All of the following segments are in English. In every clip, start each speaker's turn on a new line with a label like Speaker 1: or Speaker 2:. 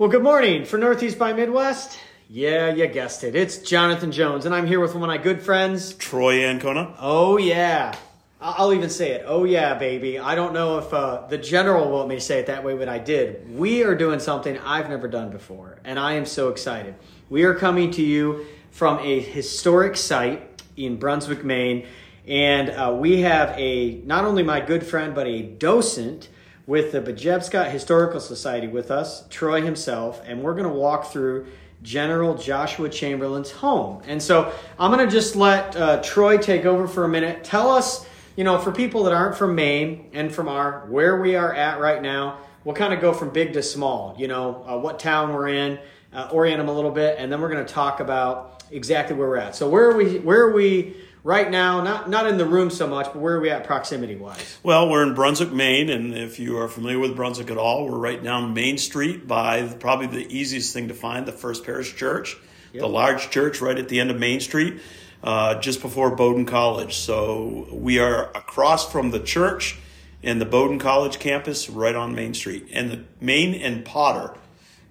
Speaker 1: Well, good morning for Northeast by Midwest. Yeah, you guessed it. It's Jonathan Jones, and I'm here with one of my good friends,
Speaker 2: Troy Ancona.
Speaker 1: Oh, yeah. I- I'll even say it. Oh, yeah, baby. I don't know if uh, the general will let me say it that way, but I did. We are doing something I've never done before, and I am so excited. We are coming to you from a historic site in Brunswick, Maine, and uh, we have a not only my good friend, but a docent with the Pejepscot Historical Society with us, Troy himself, and we're going to walk through General Joshua Chamberlain's home. And so I'm going to just let uh, Troy take over for a minute. Tell us, you know, for people that aren't from Maine and from our where we are at right now, we'll kind of go from big to small. You know, uh, what town we're in, uh, orient them a little bit, and then we're going to talk about exactly where we're at. So where are we? Where are we? Right now, not not in the room so much, but where are we at proximity wise?
Speaker 2: Well, we're in Brunswick, Maine, and if you are familiar with Brunswick at all, we're right down Main Street by the- probably the easiest thing to find, the First Parish Church,
Speaker 1: Yep.
Speaker 2: the large church right at the end of Main Street, uh, just before Bowdoin College. So we are across from the church and the Bowdoin College campus, right on Main Street, and the Main and Potter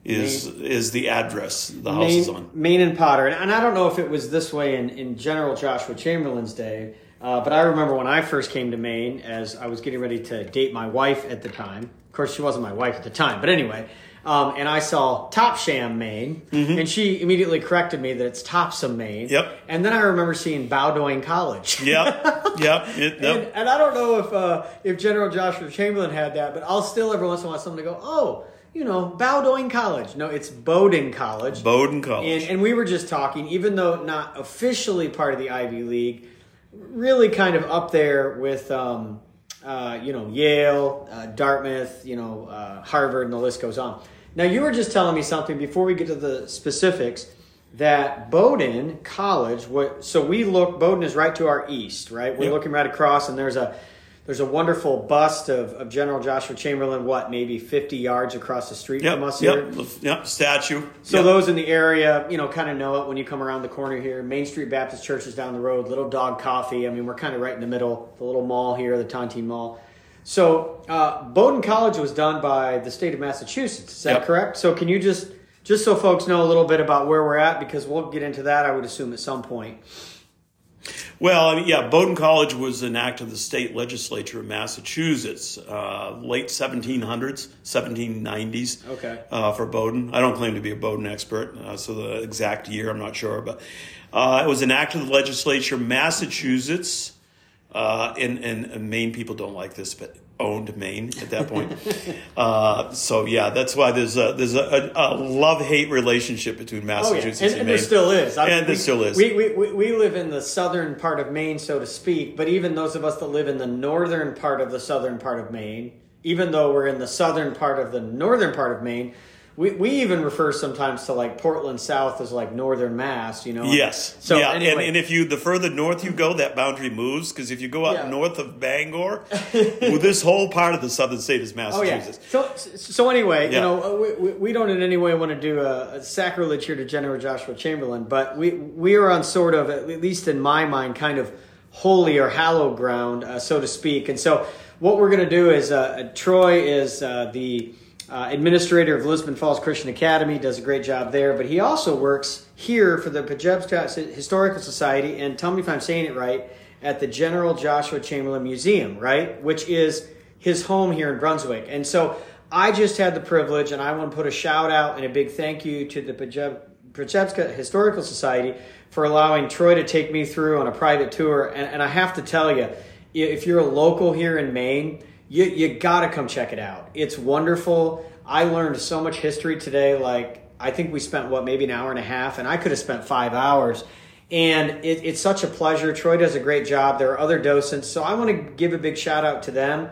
Speaker 2: is is the address the house is on.
Speaker 1: Maine and Potter. And, and I don't know if it was this way in, in General Joshua Chamberlain's day, uh, but I remember when I first came to Maine as I was getting ready to date my wife at the time. Of course, she wasn't my wife at the time, but anyway. Um, and I saw Topsham, Maine, and she immediately corrected me that it's Topsom, Maine.
Speaker 2: Mm-hmm. Yep.
Speaker 1: And then I remember seeing Bowdoin College.
Speaker 2: Yep, yep, it,
Speaker 1: And,
Speaker 2: yep.
Speaker 1: and I don't know if uh, if General Joshua Chamberlain had that, but I'll still every once in a while someone to go, oh, you know, Bowdoin College. No, it's Bowdoin College.
Speaker 2: Bowdoin College.
Speaker 1: And, and we were just talking, even though not officially part of the Ivy League, really kind of up there with, um, uh, you know, Yale, uh, Dartmouth, you know, uh, Harvard, and the list goes on. Now, you were just telling me something before we get to the specifics that Bowdoin College, what, so we look, Bowdoin is right to our east, right? We're
Speaker 2: Yep.
Speaker 1: looking right across, and there's a there's a wonderful bust of, of General Joshua Chamberlain, what, maybe 50 yards across the street
Speaker 2: Yep,
Speaker 1: from us here?
Speaker 2: yep, yep, statue.
Speaker 1: So
Speaker 2: Yep.
Speaker 1: those in the area, you know, kind of know it when you come around the corner here. Main Street Baptist Church is down the road. Little Dog Coffee. I mean, we're kind of right in the middle. The little mall here, the Tontine Mall. So uh, Bowdoin College was done by the state of Massachusetts. Is that
Speaker 2: Yep.
Speaker 1: correct? So can you just just so folks know a little bit about where we're at because we'll get into that. I would assume at some point.
Speaker 2: Well, I mean, yeah, Bowdoin College was an act of the state legislature of Massachusetts, uh, late 1700s, 1790s.
Speaker 1: Okay.
Speaker 2: Uh, for Bowdoin, I don't claim to be a Bowdoin expert, uh, so the exact year I'm not sure, but uh, it was an act of the legislature, Massachusetts, uh, and, and, and Maine people don't like this, but owned Maine at that point. uh, so yeah, that's why there's a there's a, a, a love hate relationship between
Speaker 1: Oh yeah,
Speaker 2: Massachusetts
Speaker 1: and,
Speaker 2: and,
Speaker 1: and
Speaker 2: Maine.
Speaker 1: there still is. I-
Speaker 2: And there still is.
Speaker 1: We, we, we, we live in the southern part of Maine, so to speak. But even those of us that live in the northern part of the southern part of Maine, even though we're in the southern part of the northern part of Maine, we, we even refer sometimes to like Portland South as like northern Mass. You know.
Speaker 2: Yes.
Speaker 1: So
Speaker 2: yeah,
Speaker 1: anyway,
Speaker 2: and, and if you the further north you go, that boundary moves because if you go up
Speaker 1: Yeah.
Speaker 2: north of Bangor, well, this whole part of the southern state is
Speaker 1: Oh yeah.
Speaker 2: Massachusetts.
Speaker 1: So so anyway, you know, we, we- we don't in any way want to do a, a sacrilege here to General Joshua Chamberlain, but we we are on sort of, at least in my mind, kind of holy or hallowed ground, uh, so to speak. And so what we're going to do is, uh, Troy is uh, the uh, administrator of Lisbon Falls Christian Academy, does a great job there, but he also works here for the Pejepscot Historical Society, and tell me if I'm saying it right, at the General Joshua Chamberlain Museum, right? Which is his home here in Brunswick. And so I just had the privilege, and I want to put a shout out and a big thank you to the Pajeb- Pejepscot Historical Society for allowing Troy to take me through on a private tour. And, and I have to tell you, if you're a local here in Maine, you, you got to come check it out. It's wonderful. I learned so much history today. Like, I think we spent, what, maybe an hour and a half, and I could have spent five hours. And it, it's such a pleasure. Troy does a great job. There are other docents. So I want to give a big shout out to them.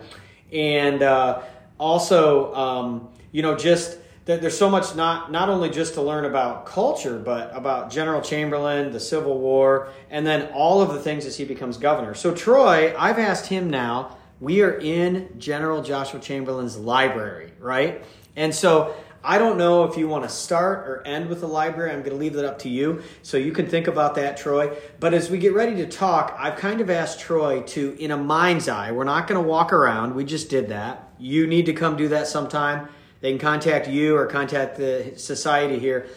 Speaker 1: And uh, also, um, you know, just that there's so much not not only just to learn about culture, but about General Chamberlain, the Civil War, and then all of the things as he becomes governor. So Troy, I've asked him now. We are in General Joshua Chamberlain's library, right? And so I don't know if you want to start or end with the library. I'm going to leave that up to you. So you can think about that, Troy. But as we get ready to talk, I've kind of asked Troy to, in a mind's eye, we're not going to walk around. We just did that. You need to come do that sometime. they can contact you or contact the society here.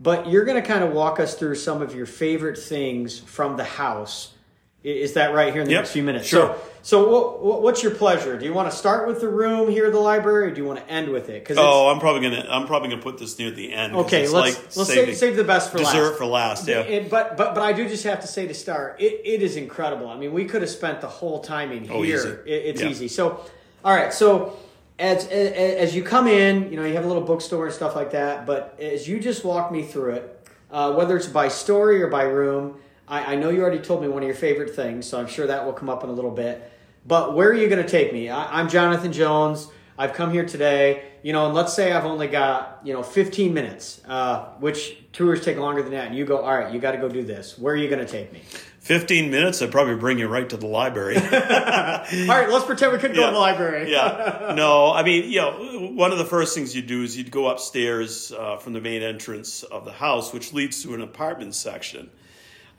Speaker 1: But you're going to kind of walk us through some of your favorite things from the house. Is that right here in the
Speaker 2: Yep,
Speaker 1: next few minutes?
Speaker 2: sure.
Speaker 1: So, so what, what, what's your pleasure? Do you want to start with the room here at the library, or do you want to end with it? Because
Speaker 2: Oh, I'm probably gonna I'm probably gonna put this near the end.
Speaker 1: Okay, let's
Speaker 2: like
Speaker 1: let's
Speaker 2: saving
Speaker 1: save, save the best for
Speaker 2: dessert
Speaker 1: last.
Speaker 2: for last. Yeah.
Speaker 1: It- but but but I do just have to say to start, it, it is incredible. I mean, we could have spent the whole time in
Speaker 2: Oh,
Speaker 1: here.
Speaker 2: easy.
Speaker 1: It, it's
Speaker 2: Yeah.
Speaker 1: easy. So, all right. So as, as as you come in, you know, you have a little bookstore and stuff like that. But as you just walk me through it, uh, whether it's by story or by room, I, I know you already told me one of your favorite things, so I'm sure that will come up in a little bit. But where are you going to take me? I, I'm Jonathan Jones. I've come here today, you know, and let's say I've only got, you know, 15 minutes, uh, which tours take longer than that. And you go, all right, you got to go do this. Where are you going to take me?
Speaker 2: 15 minutes, I'd probably bring you right to the library.
Speaker 1: All right, let's pretend we could go
Speaker 2: Yeah.
Speaker 1: to the library.
Speaker 2: yeah. No, I mean, you know, one of the first things you do is you'd go upstairs uh, from the main entrance of the house, which leads to an apartment section.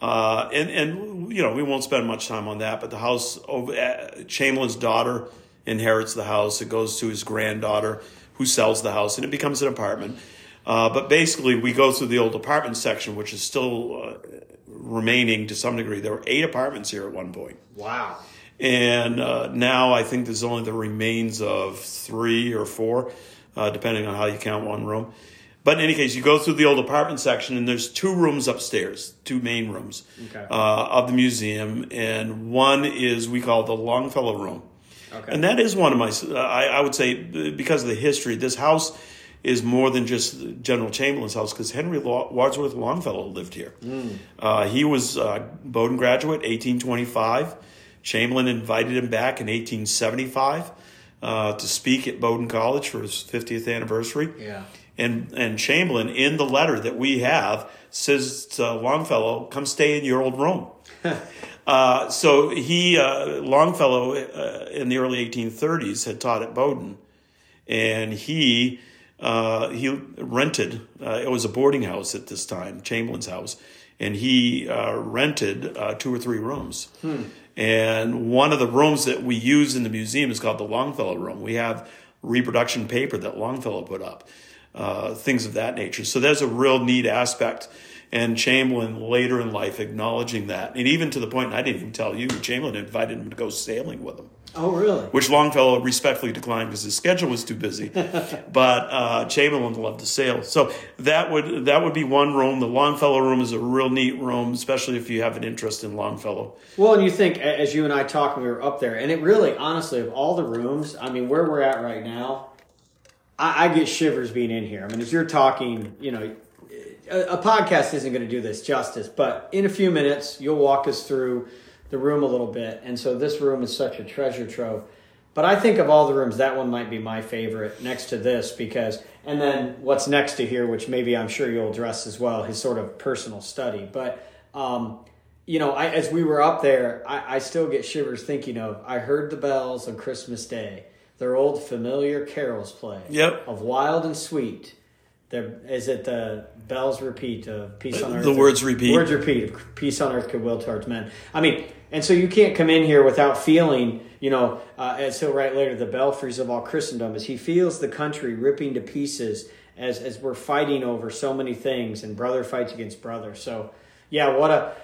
Speaker 2: Uh, and, and, you know, we won't spend much time on that, but the house, over, uh, Chamberlain's daughter inherits the house. It goes to his granddaughter who sells the house, and it becomes an apartment. Uh, but basically, we go through the old apartment section, which is still uh, remaining to some degree. There were eight apartments here at one point.
Speaker 1: Wow.
Speaker 2: And uh, now I think there's only the remains of three or four, uh, depending on how you count one room. But in any case, you go through the old apartment section, and there's two rooms upstairs, two main rooms
Speaker 1: Okay.
Speaker 2: uh, of the museum, and one is we call the Longfellow Room,
Speaker 1: Okay.
Speaker 2: and that is one of my. I, I would say because of the history, this house is more than just General Chamberlain's house because Henry Law, Wadsworth Longfellow lived here. Uh, he was a Bowdoin graduate, 1825. Chamberlain invited him back in 1875 uh, to speak at Bowdoin College for his 50th anniversary.
Speaker 1: Yeah.
Speaker 2: And, and Chamberlain, in the letter that we have, says to Longfellow, come stay in your old room. uh, so he, uh, Longfellow, uh, in the early 1830s, had taught at Bowdoin. And he, uh, he rented, uh, it was a boarding house at this time, Chamberlain's house. And he uh, rented uh, two or three rooms. And one of the rooms that we use in the museum is called the Longfellow Room. We have reproduction paper that Longfellow put up, uh, things of that nature. So there's a real neat aspect. And Chamberlain later in life acknowledging that. And even to the point, I didn't even tell you, Chamberlain invited him to go sailing with him
Speaker 1: Oh, really?
Speaker 2: which Longfellow respectfully declined because his schedule was too busy. but uh, Chamberlain loved to sail, so that would that would be one room. The Longfellow room is a real neat room, especially if you have an interest in Longfellow.
Speaker 1: Well, and you think, as you and I talked when we were up there, and it really, honestly, of all the rooms, I mean, where we're at right now, I, I get shivers being in here. I mean, as you're talking, you know, a, podcast isn't going to do this justice, but in a few minutes, you'll walk us through the room a little bit. And so this room is such a treasure trove. But I think of all the rooms, that one might be my favorite next to this because, and then what's next to here, which maybe I'm sure you'll address as well, his sort of personal study. But, um, you know, I, as we were up there, I, I still get shivers thinking of I heard the bells on Christmas Day, their old familiar carols play.
Speaker 2: Yep.
Speaker 1: Of wild and sweet. There is it the bells repeat of peace on earth.
Speaker 2: The words repeat.
Speaker 1: Words repeat of peace on earth, goodwill towards men. I mean, and so you can't come in here without feeling, you know, uh, as he'll write later, the belfries of all Christendom, as he feels the country ripping to pieces as as we're fighting over so many things, and brother fights against brother. So, yeah, what a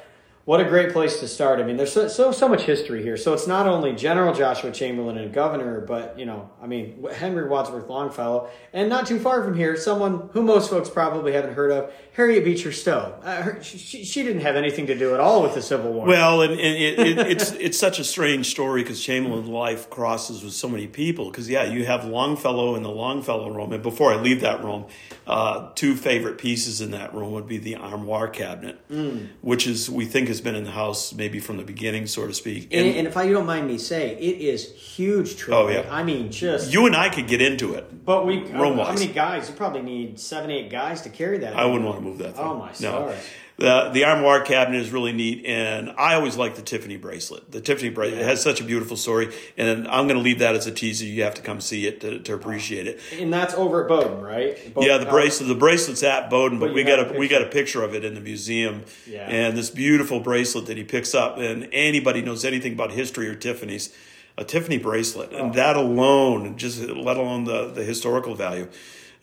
Speaker 1: what a great place to start. I mean, there's so, so so much history here. So it's not only General Joshua Chamberlain and Governor, but you know, I mean, Henry Wadsworth Longfellow, and not too far from here, someone who most folks probably haven't heard of, Harriet Beecher Stowe. Uh, her, she, she didn't have anything to do at all with the Civil War.
Speaker 2: Well, and, and it, it, it's it's such a strange story because Chamberlain's life crosses with so many people. Because yeah, you have Longfellow in the Longfellow room, and before I leave that room, uh, two favorite pieces in that room would be the armoire cabinet, which is we think has been in the house maybe from the beginning, so to speak.
Speaker 1: and, and if I, you don't mind me saying, it is huge. Troy.
Speaker 2: Oh, yeah.
Speaker 1: I mean, just.
Speaker 2: you and I could get into it.
Speaker 1: but we, uh,
Speaker 2: room
Speaker 1: how many guys? You probably need seven, eight guys to carry that.
Speaker 2: I wouldn't want to move that thing.
Speaker 1: Oh, my
Speaker 2: no.
Speaker 1: stars.
Speaker 2: The the armoire cabinet is really neat, and I always like the Tiffany bracelet. The Tiffany bracelet it has such a beautiful story, and I'm going to leave that as a teaser. You have to come see it to, to appreciate it.
Speaker 1: And that's over at Bowdoin, right?
Speaker 2: Yeah, the bracelet. The bracelet's at Bowdoin, but,
Speaker 1: But
Speaker 2: we got a
Speaker 1: a
Speaker 2: we got a picture of it in the museum.
Speaker 1: Yeah.
Speaker 2: And this beautiful bracelet that he picks up, and anybody knows anything about history or Tiffany's, a Tiffany bracelet, and that alone, just let alone the the historical value.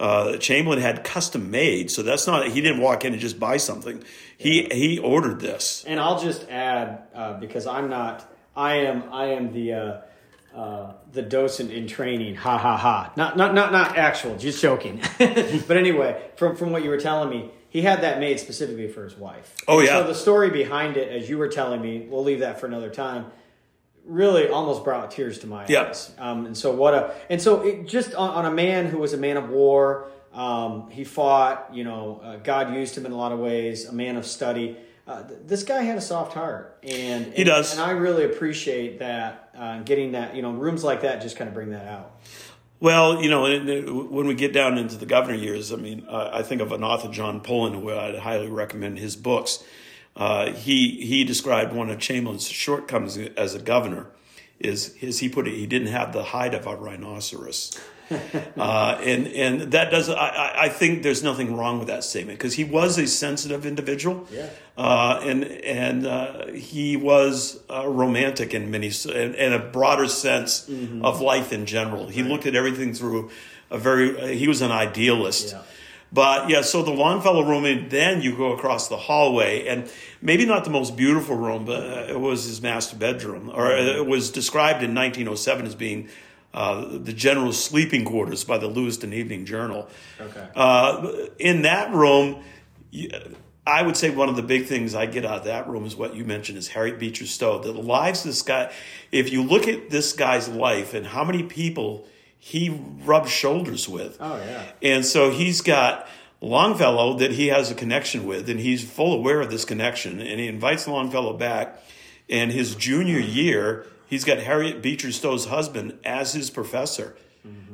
Speaker 2: Uh, Chamberlain had custom made, so that's not he didn't walk in and just buy something. He he ordered this.
Speaker 1: And I'll just add uh, because I'm not. I am. I am the. Uh, uh, the docent in training, ha ha ha. Not not not not actual, just joking. but anyway, from from what you were telling me, he had that made specifically for his wife.
Speaker 2: Oh yeah.
Speaker 1: So the story behind it, as you were telling me, we'll leave that for another time. Really, almost brought tears to my
Speaker 2: Yep.
Speaker 1: eyes. Um, and so what a and so it just on, on a man who was a man of war. Um, he fought. You know, uh, God used him in a lot of ways. A man of study. Uh, th- this guy had a soft heart, and
Speaker 2: He does.
Speaker 1: and I really appreciate that. Uh, getting that, you know, rooms like that just kind of bring that out.
Speaker 2: Well, you know, when we get down into the governor years, I mean, uh, I think of an author, John Pullen, who I'd highly recommend his books. Uh, he he described one of Chamberlain's shortcomings as a governor is his he put it he didn't have the hide of a rhinoceros. uh, and and that does I, I- think there's nothing wrong with that statement because he was a sensitive individual,
Speaker 1: Yeah.
Speaker 2: uh, and and uh, he was uh, romantic in many in, in a broader sense of life in general. He looked at everything through a very uh, he was an idealist.
Speaker 1: Yeah.
Speaker 2: But yeah, so the Longfellow room, and then you go across the hallway, and maybe not the most beautiful room, but uh, it was his master bedroom, or it was described in 1907 as being uh, the general's sleeping quarters by the Lewiston Evening Journal.
Speaker 1: Okay.
Speaker 2: Uh, in that room, I would say one of the big things I get out of that room is what you mentioned is Harriet Beecher Stowe. The lives of this guy, if you look at this guy's life and how many people he rubbed shoulders with.
Speaker 1: Oh yeah.
Speaker 2: And so he's got Longfellow that he has a connection with, and he's full aware of this connection, and he invites Longfellow back. And his junior year, he's got Harriet Beecher Stowe's husband as his professor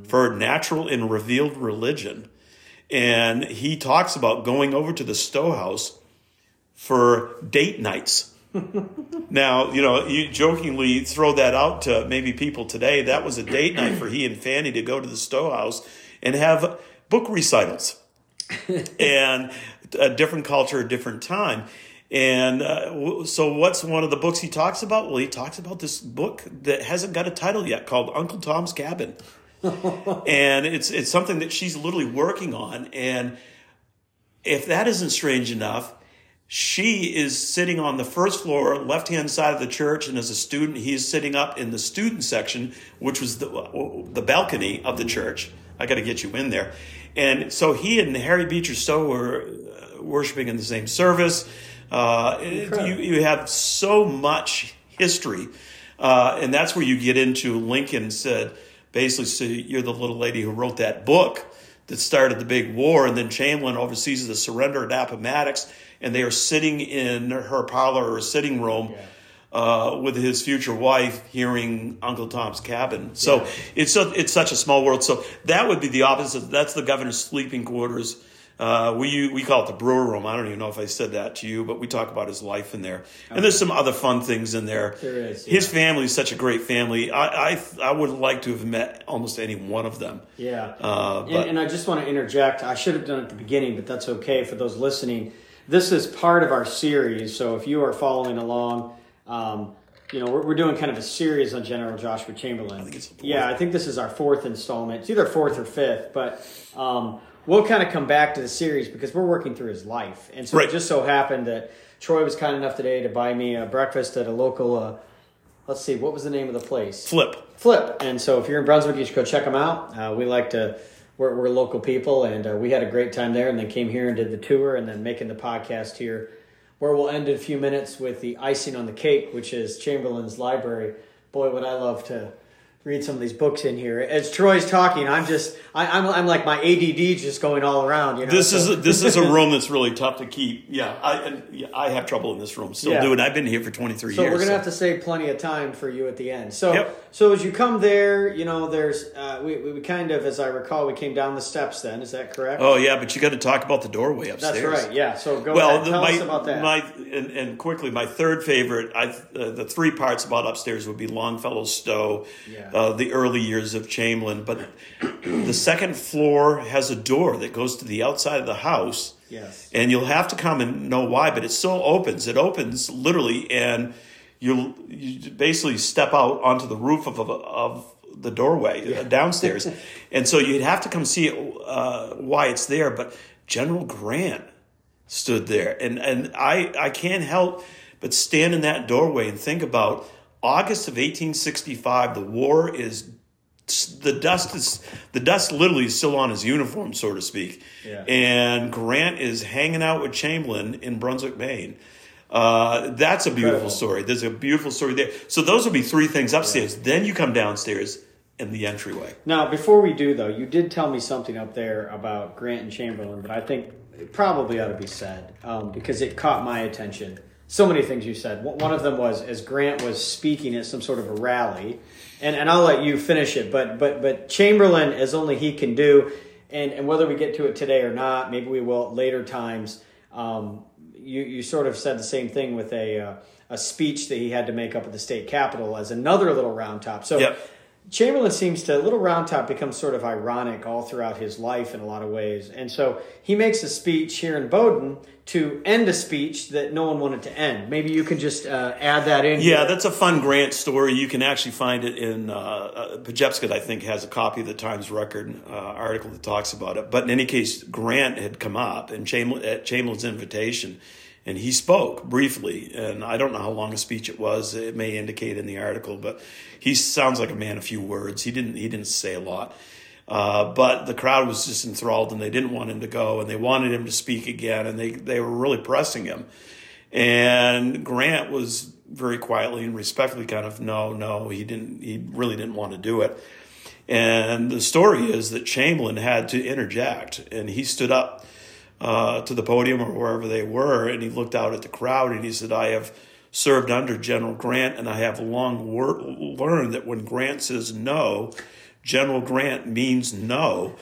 Speaker 2: for natural and revealed religion. And he talks about going over to the Stowe house for date nights. now, you know, you jokingly throw that out to maybe people today. That was a date night for he and Fanny to go to the Stowe house and have book recitals and a different culture, a different time. And uh, so, what's one of the books he talks about? Well, he talks about this book that hasn't got a title yet called Uncle Tom's Cabin. and it's it's something that she's literally working on. And if that isn't strange enough, she is sitting on the first floor, left hand side of the church, and as a student, he is sitting up in the student section, which was the the balcony of the church. I got to get you in there, and so he and Harriet Beecher Stowe were uh, worshiping in the same service. Uh, you you have so much history, uh, and that's where you get into Lincoln said basically, so you're the little lady who wrote that book that started the big war, and then Chamberlain oversees the surrender at Appomattox, and they are sitting in her parlor or sitting room uh, with his future wife, hearing Uncle Tom's Cabin. So it's so, it's such a small world. So that would be the opposite. That's the governor's sleeping quarters. Uh, we we call it the brewer room. I don't even know if I said that to you, but we talk about his life in there. And there's some other fun things in there.
Speaker 1: There is,
Speaker 2: His family is such a great family. I, I I would like to have met almost any one of them.
Speaker 1: Yeah.
Speaker 2: Uh,
Speaker 1: and,
Speaker 2: but-
Speaker 1: and I just want to interject. I should have done it at the beginning, but that's okay for those listening. This is part of our series. So if you are following along, um, you know, we're, we're doing kind of a series on General Joshua Chamberlain. I
Speaker 2: think it's.
Speaker 1: Yeah, I think this is our fourth installment. It's either fourth or fifth, but um, we'll kind of come back to the series because we're working through his life. And so
Speaker 2: Right.
Speaker 1: it just so happened that Troy was kind enough today to buy me a breakfast at a local, uh, let's see, what was the name of the place?
Speaker 2: Flip.
Speaker 1: Flip. And so if you're in Brunswick, you should go check them out. Uh, we like to, we're, we're local people, and uh, we had a great time there, and then came here and did the tour, and then making the podcast here, where we'll end in a few minutes with the icing on the cake, which is Chamberlain's Library. Boy, would I love to read some of these books in here. As Troy's talking, I'm just, I, I'm, I'm like my ADD just going all around. You know,
Speaker 2: This
Speaker 1: so-
Speaker 2: is this is a room that's really tough to keep. Yeah, I I have trouble in this room. Still
Speaker 1: Yeah.
Speaker 2: do, and I've been here for 23
Speaker 1: So
Speaker 2: years.
Speaker 1: So we're gonna have to save plenty of time for you at the end. So,
Speaker 2: Yep.
Speaker 1: so as you come there, you know, there's uh, we, we we kind of, as I recall, we came down the steps. Then is that correct?
Speaker 2: Oh yeah, but you got to talk about the doorway upstairs.
Speaker 1: That's right. Yeah. So go
Speaker 2: Well,
Speaker 1: ahead.
Speaker 2: the,
Speaker 1: Tell
Speaker 2: my,
Speaker 1: us about that.
Speaker 2: my and, and quickly, my third favorite, I uh, the three parts about upstairs would be Longfellow Stowe,
Speaker 1: Yeah.
Speaker 2: Uh, the early years of Chamberlain, but the second floor has a door that goes to the outside of the house.
Speaker 1: yes.
Speaker 2: and you'll have to come and know why, but it still opens. It opens literally, and you you basically step out onto the roof of of, of the doorway yeah. downstairs, and so you'd have to come see it, uh, why it's there. But General Grant stood there, and and I I can't help but stand in that doorway and think about August of 1865. The war is the dust is the dust literally is still on his uniform, so to speak. Yeah. And Grant is hanging out with Chamberlain in Brunswick, Maine. Uh, that's a beautiful Incredible. story. There's a beautiful story there. So those would be three things upstairs. Yeah. Then you come downstairs in the entryway.
Speaker 1: Now, before we do though, you did tell me something up there about Grant and Chamberlain but I think it probably ought to be said um, because it caught my attention so many things you said. One of them was as Grant was speaking at some sort of a rally, and, and I'll let you finish it, but but but Chamberlain, as only he can do, and, and whether we get to it today or not, maybe we will at later times. Um, you, you sort of said the same thing with a uh, a speech that he had to make up at the state capitol as another little round top. So yep. Chamberlain seems to Little Round Top becomes sort of ironic all throughout his life in a lot of ways. And so he makes a speech here in Bowdoin to end a speech that no one wanted to end. Maybe you can just uh, add that in.
Speaker 2: Yeah, here. that's a fun Grant story. You can actually find it in uh, uh, Pejepscot, I think, has a copy of the Times Record uh, article that talks about it. But in any case, Grant had come up and Chamberlain, at Chamberlain's invitation and he spoke briefly and i don't know how long a speech it was. It may indicate in the article but he sounds like a man of few words. He didn't he didn't say a lot. Uh, but the crowd was just enthralled and they didn't want him to go and they wanted him to speak again and they, they were really pressing him. And grant was very quietly and respectfully kind of no no he didn't he really didn't want to do it. And the story is that chamberlain had to interject and he stood up uh, to the podium or wherever they were, and he looked out at the crowd and he said, I have served under General Grant, and I have long wor- learned that when Grant says no, General Grant means no.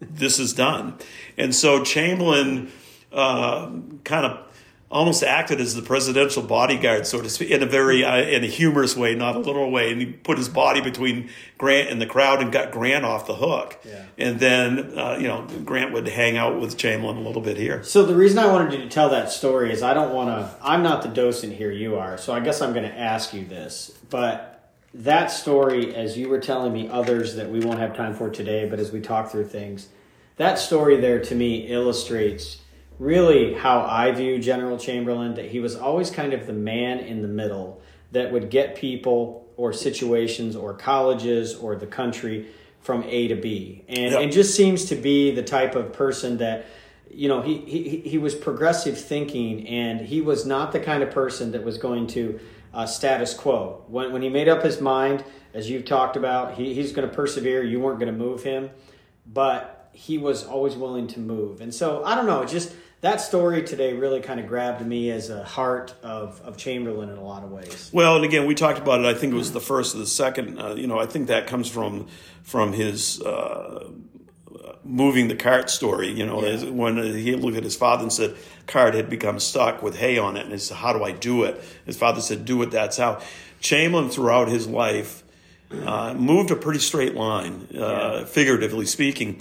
Speaker 2: this is done. And so Chamberlain uh, kind of almost acted as the presidential bodyguard, so to speak, in a very uh, in a humorous way, not a literal way. And he put his body between Grant and the crowd and got Grant off the hook. Yeah. And then uh, you know Grant would hang out with Chamberlain a little bit here.
Speaker 1: So the reason I wanted you to tell that story is I don't want to. I'm not the docent here. You are. So I guess I'm going to ask you this, but. That story, as you were telling me others that we won't have time for today, but as we talk through things, that story there to me illustrates really how I view General Chamberlain, that he was always kind of the man in the middle that would get people or situations or colleges or the country from A to B. And yep. it just seems to be the type of person that, you know, he, he, he was progressive thinking and he was not the kind of person that was going to uh, status quo. When, when he made up his mind, as you've talked about, he, he's going to persevere. You weren't going to move him. But he was always willing to move. And so, I don't know, It just that story today really kind of grabbed me as a heart of, of Chamberlain in a lot of ways.
Speaker 2: Well, and again, we talked about it. I think it was the first or the second. Uh, you know, I think that comes from from his uh, moving the cart story. You know, yeah. when he looked at his father and said, "Cart had become stuck with hay on it," and he said, "How do I do it?" His father said, "Do it. That's how." Chamberlain, throughout his life, uh, moved a pretty straight line, uh, yeah. figuratively speaking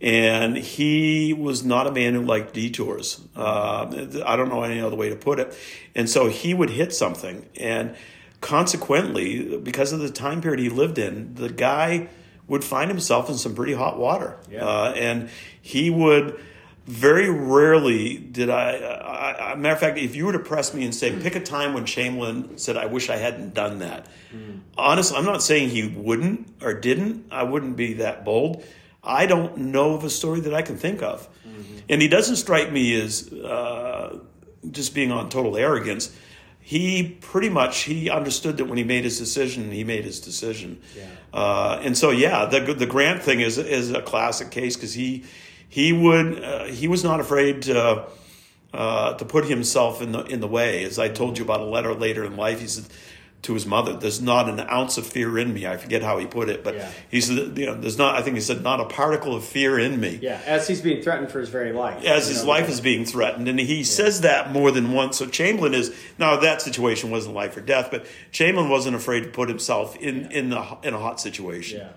Speaker 2: and he was not a man who liked detours. Uh, I don't know any other way to put it. And so he would hit something, and consequently, because of the time period he lived in, the guy would find himself in some pretty hot water, yeah. uh, and he would. Very rarely did I, I, I, Matter of fact, if you were to press me and say, pick a time when Chamberlain said, "I wish I hadn't done that." Mm. Honestly, I'm not saying he wouldn't or didn't. I wouldn't be that bold I don't know of a story that I can think of. Mm-hmm. And he doesn't strike me as uh, just being on total arrogance. He pretty much he understood that when he made his decision, he made his decision. Yeah. Uh, and so, yeah, the the Grant thing is is a classic case because he he would uh, he was not afraid to uh, to put himself in the in the way. As I told you about a letter later in life, he said to his mother, "There's not an ounce of fear in me." I forget how he put it, but yeah. he said, "You know, there's not." I think he said, "Not a particle of fear in me."
Speaker 1: Yeah, as he's being threatened for his very life.
Speaker 2: As his know, life is being threatened, and he yeah. says that more than once. So Chamberlain is now that situation wasn't life or death, but Chamberlain wasn't afraid to put himself in yeah. in the in a hot situation. Yeah.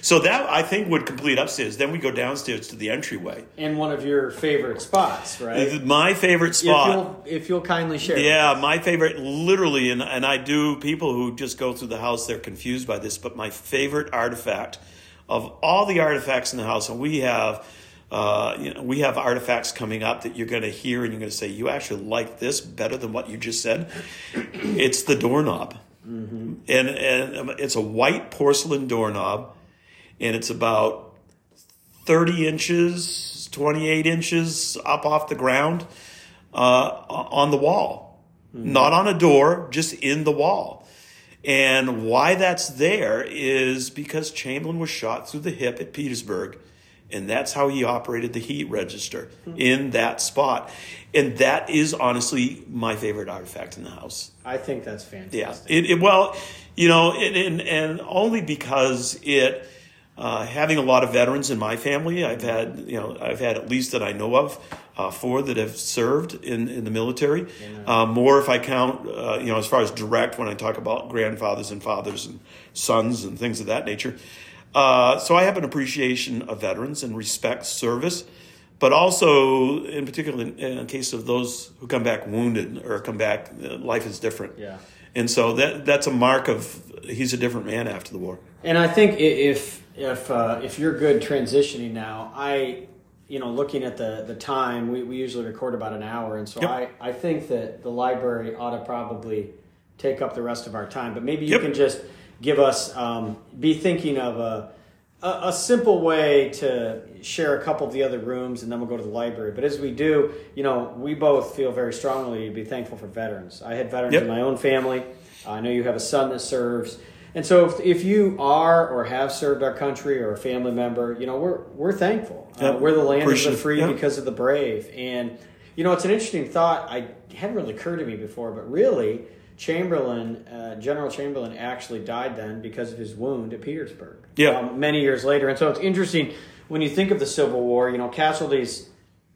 Speaker 2: So that I think would complete upstairs. Then we go downstairs to the entryway.
Speaker 1: And one of your favorite spots, right?
Speaker 2: My favorite spot.
Speaker 1: If you'll, if you'll kindly share.
Speaker 2: Yeah, my favorite, literally, and, and I do, people who just go through the house, they're confused by this, but my favorite artifact of all the artifacts in the house, and we have. Uh, you know, we have artifacts coming up that you're going to hear, and you're going to say, "You actually like this better than what you just said." it's the doorknob, mm-hmm. and and it's a white porcelain doorknob, and it's about thirty inches, twenty eight inches up off the ground, uh, on the wall, mm-hmm. not on a door, just in the wall. And why that's there is because Chamberlain was shot through the hip at Petersburg and that's how he operated the heat register in that spot. And that is honestly my favorite artifact in the house.
Speaker 1: I think that's fantastic.
Speaker 2: Yeah. It, it well, you know, and, and, and only because it, uh, having a lot of veterans in my family, I've had, you know, I've had at least that I know of, uh, four that have served in, in the military. Yeah. Uh, more if I count, uh, you know, as far as direct when I talk about grandfathers and fathers and sons and things of that nature. Uh, so I have an appreciation of veterans and respect service, but also, in particular, in, in case of those who come back wounded or come back, uh, life is different.
Speaker 1: Yeah.
Speaker 2: And so that that's a mark of he's a different man after the war.
Speaker 1: And I think if if uh, if you're good transitioning now, I you know looking at the the time we, we usually record about an hour, and so yep. I I think that the library ought to probably take up the rest of our time, but maybe you yep. can just give us um, be thinking of a, a, a simple way to share a couple of the other rooms, and then we'll go to the library. But as we do, you know, we both feel very strongly to be thankful for veterans. I had veterans yep. in my own family. I know you have a son that serves. And so, if, if you are or have served our country or a family member, you know we're we're thankful. Uh, yep. Uh, we're the land Appreciate, of the free yep. because of the brave. And you know, it's an interesting thought. I hadn't really occurred to me before, but really, Chamberlain, uh, General Chamberlain, actually died then because of his wound at Petersburg.
Speaker 2: Yeah.
Speaker 1: Um, many years later, and so it's interesting when you think of the Civil War. You know, casualties.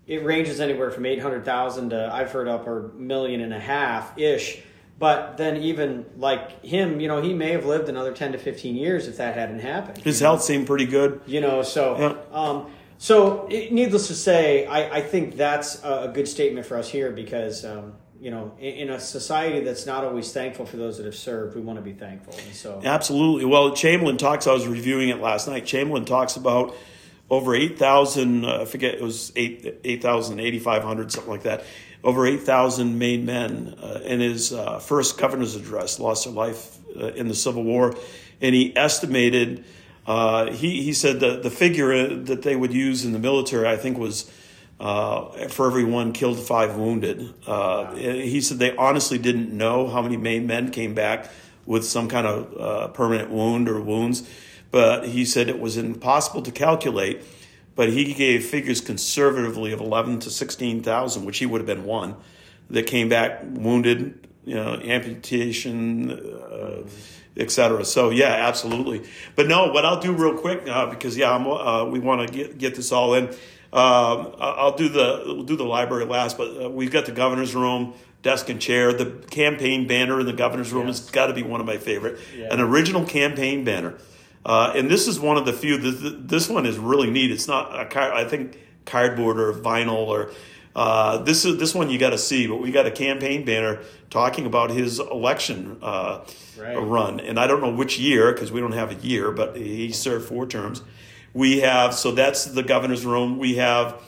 Speaker 1: It ranges anywhere from eight hundred thousand to I've heard up a million and a half ish. But then, even like him, you know, he may have lived another ten to fifteen years if that hadn't happened.
Speaker 2: His health know? seemed pretty good.
Speaker 1: You know, so. Yeah. Um, so, it, needless to say, I, I, think that's a, good statement for us here because um, you know, in, in, a society that's not always thankful for those that have served, we want to be thankful. And so,
Speaker 2: absolutely. Well, Chamberlain talks. I was reviewing it last night. Chamberlain talks about over eight thousand. Uh, I forget it was eight eight thousand, eighty five hundred, something like that. Over eight thousand Maine men uh, in his uh, first governor's address lost their life uh, in the Civil War, and he estimated. Uh, he he said that the figure that they would use in the military, I think, was uh, for every one killed, five wounded. Uh, he said they honestly didn't know how many Maine men came back with some kind of uh, permanent wound or wounds, but he said it was impossible to calculate. But he gave figures conservatively of 11 to 16,000, which he would have been one, that came back wounded, you know, amputation, uh, etc. So yeah, absolutely. But no, what I'll do real quick uh, because yeah, uh, we want to get get this all in. Um, I'll do the we'll do the library last, but uh, we've got the governor's room, desk and chair. The campaign banner in the governor's room yes. has got to be one of my favorite. Yeah. An original campaign banner, uh, and this is one of the few. This, this one is really neat. It's not a car, I think cardboard or vinyl or. Uh, this is this one you got to see, but we got a campaign banner talking about his election uh, right. run, and I don't know which year because we don't have a year, but he served four terms. We have so that's the governor's room. We have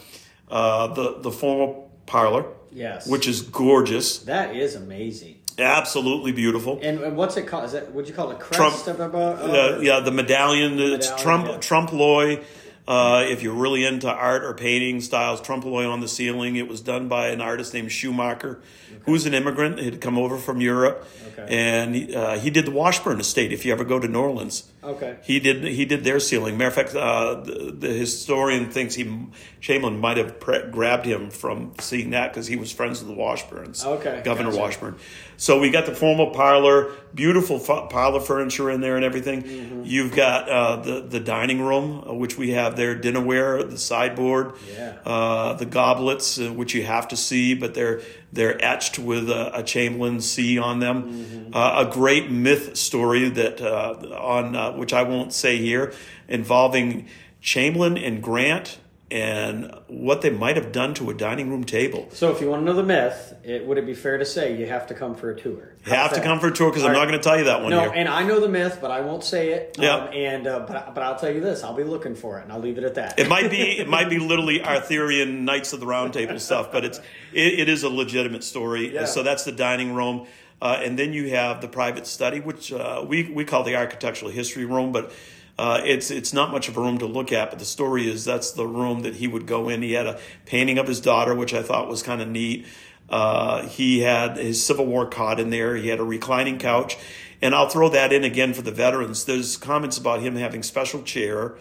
Speaker 2: uh, the the formal parlor,
Speaker 1: yes,
Speaker 2: which is gorgeous.
Speaker 1: That is amazing.
Speaker 2: Absolutely beautiful.
Speaker 1: And, and what's it called? Is that would you call it crest
Speaker 2: Trump, of a, uh, yeah, the medallion. medallion it's Trump yeah. Trompe l'oeil. Uh, if you're really into art or painting styles, Trompe l'oeil on the ceiling. It was done by an artist named Schumacher, okay. who's an immigrant. He'd come over from Europe, okay. and uh, he did the Washburn Estate. If you ever go to Norlands,
Speaker 1: okay,
Speaker 2: he did he did their ceiling. Matter of fact, uh, the, the, historian thinks he Chamberlain might have pre- grabbed him from seeing that because he was friends with the Washburns.
Speaker 1: Okay,
Speaker 2: Governor gotcha. Washburn. So we got the formal parlor, beautiful parlor furniture in there and everything. Mm-hmm. You've got uh, the the dining room, uh, which we have there, dinnerware, the sideboard,
Speaker 1: yeah.
Speaker 2: uh, the goblets, uh, which you have to see, but they're they're etched with a, a Chamberlain C on them. Mm-hmm. Uh, a great myth story that uh, on which I won't say here, involving Chamberlain and Grant and what they might have done to a dining room table.
Speaker 1: So, if you want to know the myth, it, would it be fair to say you have to come for a tour?
Speaker 2: You have to come for a tour because I'm not going to tell you that one
Speaker 1: No,
Speaker 2: here.
Speaker 1: and I know the myth, but I won't say it.
Speaker 2: Yeah.
Speaker 1: Um, and uh, but but I'll tell you this: I'll be looking for it, and I'll leave it at that.
Speaker 2: It might be it might be literally Arthurian Knights of the Round Table stuff, but it's it, it is a legitimate story.
Speaker 1: Yeah.
Speaker 2: So that's the dining room, uh, and then you have the private study, which uh, we we call the architectural history room, but. Uh, it's it's not much of a room to look at, but the story is that's the room that he would go in. He had a painting of his daughter, which I thought was kind of neat. Uh, he had his Civil War cot in there. He had a reclining couch, and I'll throw that in again for the veterans. There's comments about him having special chair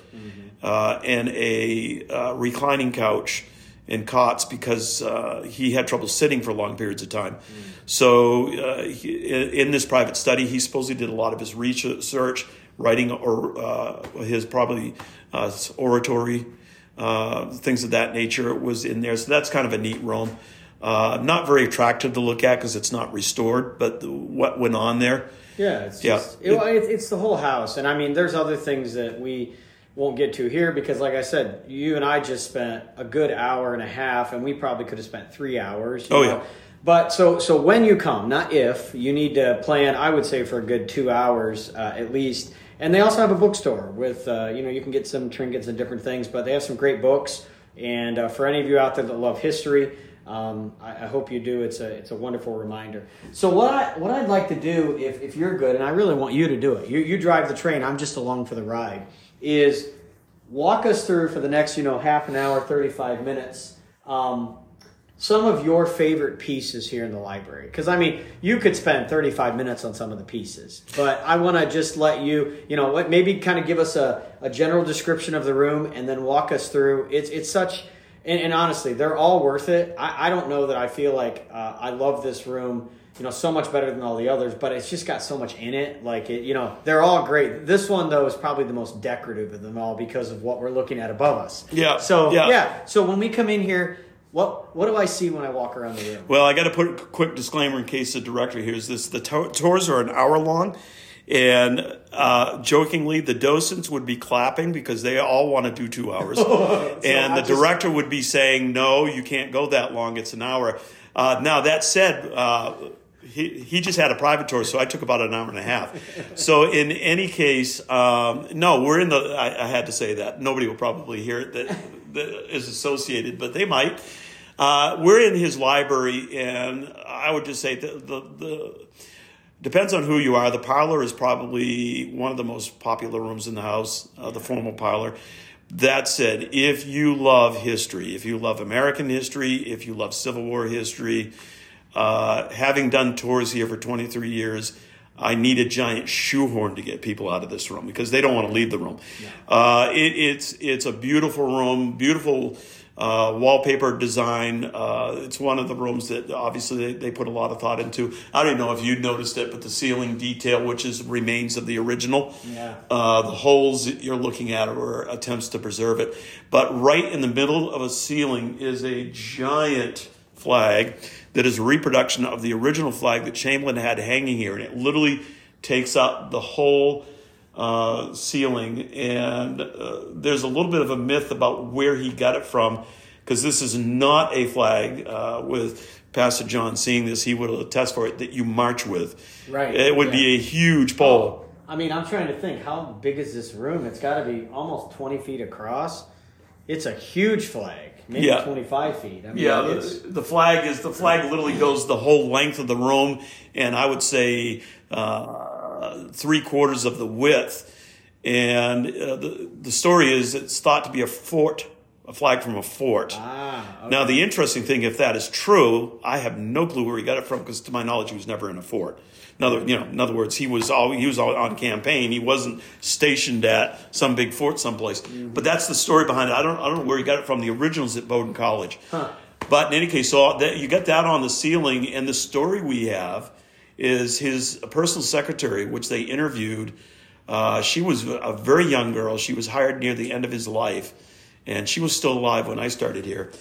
Speaker 2: uh, and a uh, reclining couch and cots because uh, he had trouble sitting for long periods of time. So, uh, he, in this private study, he supposedly did a lot of his research, writing, or uh, his probably uh, oratory, uh, things of that nature was in there. So that's kind of a neat room. Uh, not very attractive to look at because it's not restored, but the, what went on there.
Speaker 1: Yeah, it's
Speaker 2: Yeah.
Speaker 1: just it, well, it's it's the whole house, and I mean, there's other things that we won't get to here because, like I said, you and I just spent a good hour and a half, and we probably could have spent three hours. you
Speaker 2: Oh,
Speaker 1: know?
Speaker 2: yeah.
Speaker 1: But so so when you come, not if, you need to plan. I would say for a good two hours uh, at least. And they also have a bookstore with uh, you know you can get some trinkets and different things, but they have some great books. And uh, for any of you out there that love history, um, I, I hope you do. It's a it's a wonderful reminder. So what I what I'd like to do, if, if you're good, and I really want you to do it, you you drive the train. I'm just along for the ride. Is walk us through for the next you know half an hour, thirty five minutes. Um, some of your favorite pieces here in the library. Because i mean you could spend 35 minutes on some of the pieces but i want to just let you you know what maybe kind of give us a, a general description of the room and then walk us through. It's it's such and, and honestly they're all worth it. I, I don't know that i feel like uh, i love this room you know so much better than all the others but it's just got so much in it. Like it you know they're all great. This one though is probably the most decorative of them all because of what we're looking at above us.
Speaker 2: Yeah,
Speaker 1: so
Speaker 2: yeah.
Speaker 1: yeah. So when we come in here what what do I see when I walk around the room?
Speaker 2: Well, I got to put a quick disclaimer in case the director hears this. The to- tours are an hour long, and uh, jokingly, the docents would be clapping because they all want to do two hours, and
Speaker 1: I
Speaker 2: the
Speaker 1: just-
Speaker 2: director would be saying, "No, you can't go that long. It's an hour." Uh, now that said. Uh, he, he just had a private tour, so I took about an hour and a half. So in any case, um, no, we're in the. I, I had to say that nobody will probably hear it that, that is associated, but they might. Uh, we're in his library, and I would just say the, the the depends on who you are. The parlor is probably one of the most popular rooms in the house, uh, the formal parlor. That said, if you love history, if you love American history, if you love Civil War history, uh, having done tours here for 23 years, I need a giant shoehorn to get people out of this room because they don't want to leave the room. Uh, it, it's it's a beautiful room, beautiful uh, wallpaper design. Uh, it's one of the rooms that obviously they, they put a lot of thought into. I don't know if you noticed it, but the ceiling detail, which is remains of the original,
Speaker 1: Yeah.
Speaker 2: uh, the holes that you're looking at are attempts to preserve it. But right in the middle of a ceiling is a giant flag that is a reproduction of the original flag that Chamberlain had hanging here, and it literally takes up the whole uh, ceiling. And uh, there's a little bit of a myth about where he got it from, because this is not a flag. Uh, with Pastor John seeing this, he would attest for it that you march with.
Speaker 1: Right,
Speaker 2: It would be a huge pole.
Speaker 1: I mean, I'm trying to think how big is this room? It's got to be almost 20 feet across. It's a huge flag, maybe
Speaker 2: Yeah.
Speaker 1: 25 feet. I mean,
Speaker 2: Yeah, the flag is the flag literally goes the whole length of the room, and I would say uh, three quarters of the width. And uh, the the story is it's thought to be a fort, a flag from a fort.
Speaker 1: ah. Okay.
Speaker 2: Now the interesting thing, if that is true, I have no clue where he got it from because, to my knowledge, he was never in a fort. In other, you know, in other words, he was all he was all on campaign. He wasn't stationed at some big fort someplace. But that's the story behind it. I don't I don't know where he got it from. The originals at Bowdoin College.
Speaker 1: Huh.
Speaker 2: But in any case, so that you got that on the ceiling, and the story we have is his personal secretary, which they interviewed. Uh, she was a very young girl. She was hired near the end of his life, and she was still alive when I started here.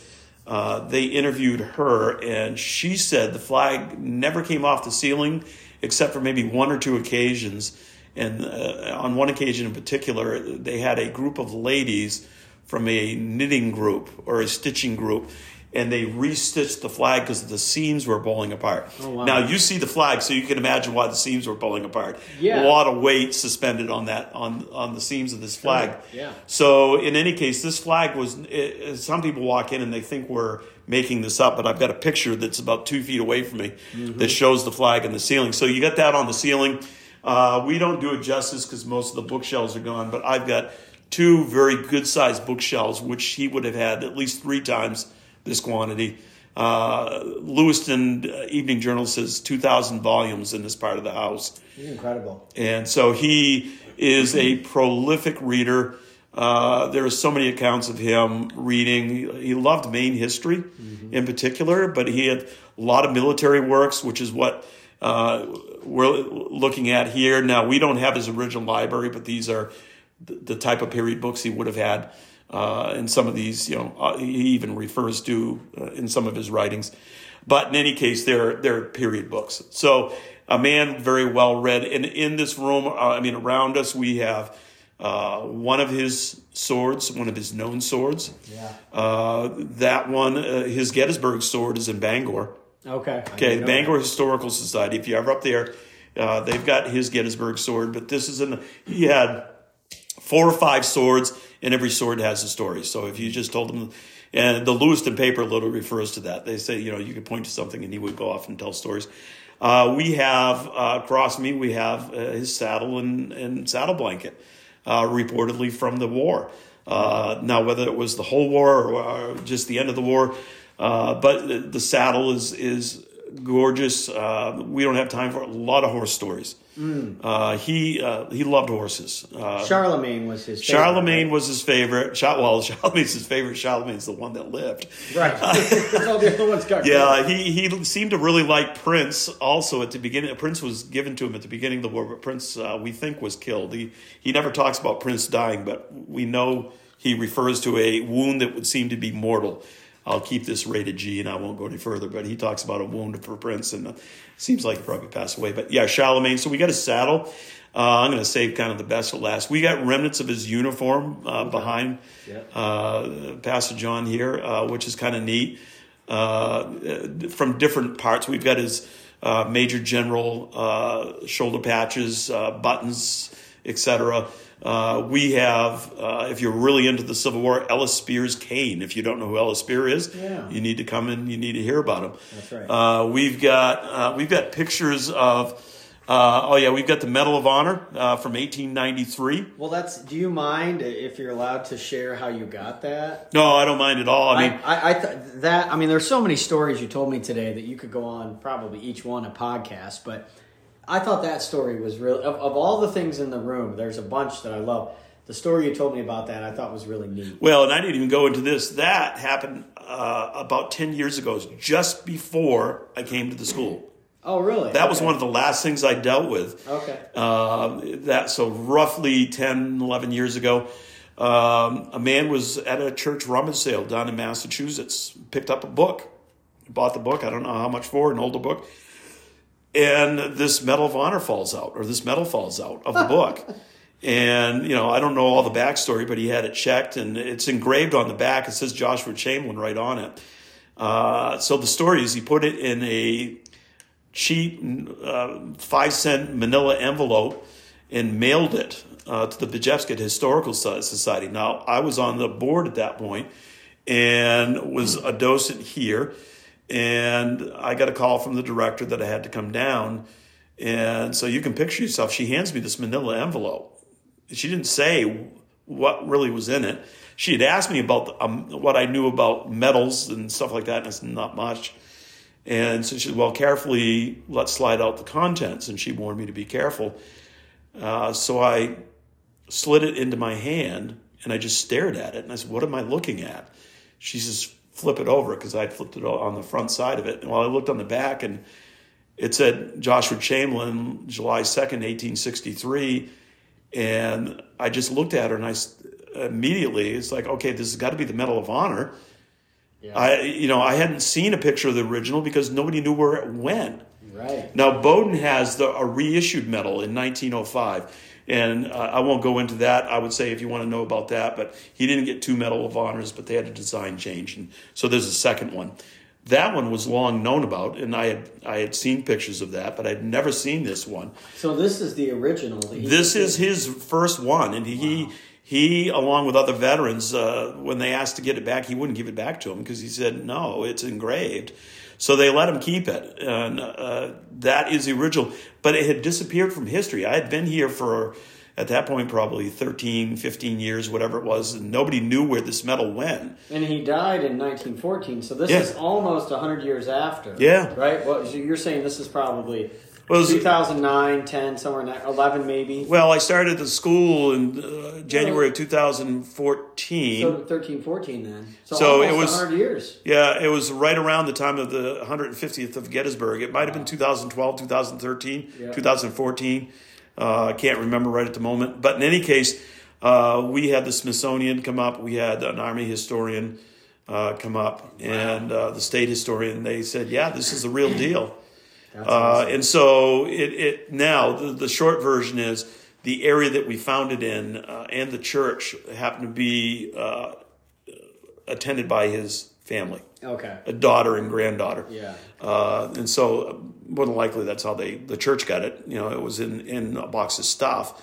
Speaker 2: Uh, they interviewed her, and she said the flag never came off the ceiling except for maybe one or two occasions. And uh, on one occasion in particular, they had a group of ladies from a knitting group or a stitching group, and they restitched the flag because the seams were pulling apart.
Speaker 1: Oh, wow.
Speaker 2: Now you see the flag, so you can imagine why the seams were pulling apart.
Speaker 1: Yeah.
Speaker 2: A lot of weight suspended on that on on the seams of this flag.
Speaker 1: Yeah.
Speaker 2: So in any case, this flag was. It, some people walk in and they think we're making this up, but I've got a picture that's about two feet away from me that shows the flag in the ceiling. So you got that on the ceiling. Uh, we don't do it justice because most of the bookshelves are gone, but I've got two very good sized bookshelves, which he would have had at least three times this quantity. Uh, Lewiston uh, Evening Journal says 2,000 volumes in this part of the house.
Speaker 1: He's incredible.
Speaker 2: And so he is a prolific reader. Uh, there are so many accounts of him reading. He loved Maine history in particular, but he had a lot of military works, which is what uh, we're looking at here. Now, we don't have his original library, but these are the, the type of period books he would have had. Uh, and some of these, you know, uh, he even refers to uh, in some of his writings. But in any case, they're they're period books. So a man very well read. And in this room, uh, I mean, around us, we have uh, one of his swords, one of his known swords.
Speaker 1: Yeah.
Speaker 2: Uh, that one, uh, his Gettysburg sword is in Bangor.
Speaker 1: Okay.
Speaker 2: Okay,
Speaker 1: know
Speaker 2: Bangor Historical Society. If you're ever up there, uh, they've got his Gettysburg sword. But this is in. He had four or five swords, and every sword has a story. So if you just told them, and the Lewiston paper literally refers to that. They say, you know, you could point to something, and he would go off and tell stories. Uh, we have uh, across me, we have uh, his saddle and, and saddle blanket, uh, reportedly from the war. Uh, now, whether it was the whole war or, or just the end of the war, uh, but the, the saddle is is gorgeous. Uh, we don't have time for a lot of horse stories. Uh, he uh, he loved horses. Uh,
Speaker 1: Charlemagne was his. favorite,
Speaker 2: Charlemagne was his favorite. Char- well, Charlemagne's his favorite. Charlemagne's the one that lived.
Speaker 1: Right. All the other ones got
Speaker 2: Yeah, he, he seemed to really like Prince. Also, at the beginning, Prince was given to him at the beginning of the war, but Prince uh, we think was killed. He he never talks about Prince dying, but we know he refers to a wound that would seem to be mortal. I'll keep this rated G, and I won't go any further. But he talks about a wound for Prince, and uh, seems like he probably passed away. But yeah, Charlemagne. So we got a saddle. Uh, I'm going to save kind of the best for last. We got remnants of his uniform uh, behind uh, Pastor John here, uh, which is kind of neat. Uh, from different parts, we've got his uh, Major General uh, shoulder patches, uh, buttons, etc. Uh, we have, uh, if you're really into the Civil War, Ellis Spear's cane. If you don't know who Ellis Spear is,
Speaker 1: Yeah.
Speaker 2: you need to come and you need to hear about him.
Speaker 1: That's right.
Speaker 2: Uh, we've got uh, we've got pictures of. Uh, oh yeah, we've got the Medal of Honor uh, from 1893.
Speaker 1: Well, that's. Do you mind if you're allowed to share how you got that?
Speaker 2: No, I don't mind at all. I mean,
Speaker 1: I, I, I th- that. I mean, there's so many stories you told me today that you could go on probably each one a podcast. But I thought that story was really of, of all the things in the room. There's a bunch that I love. The story you told me about that I thought was really neat.
Speaker 2: Well, and I didn't even go into this. That happened uh, about 10 years ago, just before I came to the school.
Speaker 1: Oh, really?
Speaker 2: That was one of the last things I dealt with.
Speaker 1: Okay.
Speaker 2: Uh, that so roughly 10, 11 years ago, um, a man was at a church rummage sale down in Massachusetts, picked up a book, bought the book. I don't know how much for, an older book, and this Medal of Honor falls out, or this medal falls out of the book. And you know, I don't know all the backstory, but he had it checked, and it's engraved on the back. It says Joshua Chamberlain right on it. Uh, so the story is he put it in a cheap uh, five cent manila envelope and mailed it uh, to the Pejepscot Historical Society. Now, I was on the board at that point and was a docent here. And I got a call from the director that I had to come down. And so you can picture yourself, she hands me this manila envelope. She didn't say what really was in it. She had asked me about um, what I knew about metals and stuff like that, and it's not much. And so she said, Well, carefully, let's slide out the contents. And she warned me to be careful. Uh, so I slid it into my hand and I just stared at it. And I said, What am I looking at? She says, Flip it over because I'd flipped it on the front side of it. And while I looked on the back, and it said Joshua Chamberlain, July 2nd, 1863. And I just looked at her and I immediately, it's like, okay, this has got to be the Medal of Honor.
Speaker 1: Yeah.
Speaker 2: I, you know, I hadn't seen a picture of the original because nobody knew where it went.
Speaker 1: Right.
Speaker 2: Now, Bowdoin has the, a reissued medal in 1905. And uh, I won't go into that. I would say if you want to know about that, but he didn't get two Medal of Honors, but they had a design change, and so there's a second one. That one was long known about, and I had I had seen pictures of that, but I'd never seen this one.
Speaker 1: So this is the original.
Speaker 2: This is his first one, and he he along with other veterans, uh, when they asked to get it back, he wouldn't give it back to him because he said no, it's engraved. So they let him keep it, and uh, that is the original. But it had disappeared from history. I had been here for at that point probably 13, 15 years, whatever it was, and nobody knew where this medal went.
Speaker 1: And he died in 1914, so this
Speaker 2: Yeah.
Speaker 1: is almost 100 years after.
Speaker 2: Yeah.
Speaker 1: Right? Well, you're saying this is probably
Speaker 2: Well,
Speaker 1: 2009, 10, somewhere in that, 11 maybe?
Speaker 2: Well, I started the school in uh, January of 2014.
Speaker 1: So 13, 14 then. So,
Speaker 2: So it was-
Speaker 1: 100 years.
Speaker 2: Yeah, it was right around the time of the 150th of Gettysburg. It might have been 2012, 2013,
Speaker 1: Yeah.
Speaker 2: 2014. Uh, I can't remember right at the moment. But in any case, uh, we had the Smithsonian come up. We had an Army historian uh, come up and uh, the state historian. They said, yeah, this is the real deal. Uh,
Speaker 1: awesome.
Speaker 2: and so it, it now the, the short version is the area that we found it in uh, and the church happened to be uh, attended by his family
Speaker 1: Okay.
Speaker 2: a daughter and granddaughter.
Speaker 1: Yeah.
Speaker 2: Uh, and so, uh, more than likely, that's how they the church got it. You know, it was in in a box of stuff.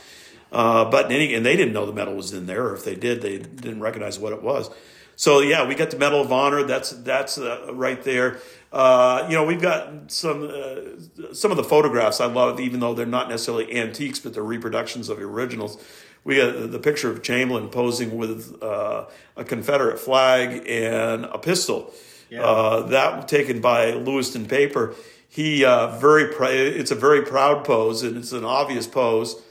Speaker 2: Uh, but in any, and they didn't know the medal was in there, or if they did, they didn't recognize what it was. So yeah, we got the Medal of Honor. That's that's uh, right there. Uh, you know, we've got some uh, some of the photographs I love, even though they're not necessarily antiques, but they're reproductions of the originals. We got the picture of Chamberlain posing with uh, a Confederate flag and a pistol.
Speaker 1: Yeah.
Speaker 2: Uh, that taken by Lewiston Paper. He uh, very pr- it's a very proud pose and it's an obvious pose,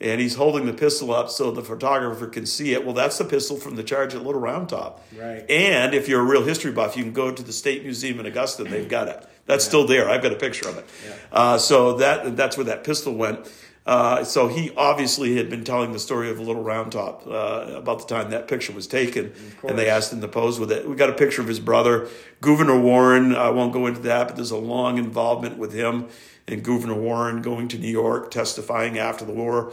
Speaker 2: and he's holding the pistol up so the photographer can see it. Well, that's the pistol from the charge at Little Round Top.
Speaker 1: Right.
Speaker 2: And if you're a real history buff, you can go to the State Museum in Augusta. They've got it. That's still there. I've got a picture of it. Uh, so that that's where that pistol went. Uh, so he obviously had been telling the story of Little Round Top uh, about the time that picture was taken, and they asked him to pose with it. We got a picture of his brother, Gouverneur Warren. I won't go into that, but there's a long involvement with him and Gouverneur Warren going to New York, testifying after the war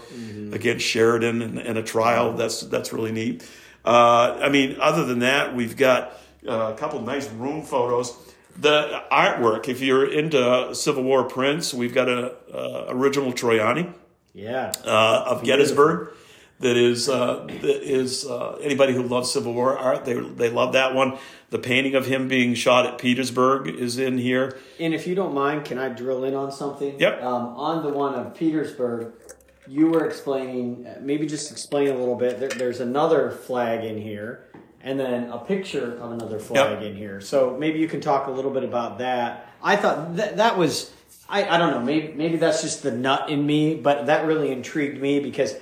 Speaker 2: against Sheridan and, and a trial. That's that's really neat. Uh, I mean, other than that, we've got uh, a couple nice room photos. The artwork, if you're into Civil War prints, we've got a, uh original Troiani
Speaker 1: Yeah.
Speaker 2: uh, of Gettysburg. That is uh, that is uh, anybody who loves Civil War art. They they love that one. The painting of him being shot at Petersburg is in here.
Speaker 1: And if you don't mind, can I drill in on something?
Speaker 2: Yep.
Speaker 1: Um, on the one of Petersburg, you were explaining, uh, maybe just explain a little bit. There, there's another flag in here, and then a picture of another flag in here. So maybe you can talk a little bit about that. I thought that that was, I, I don't know, maybe maybe that's just the nut in me, but that really intrigued me because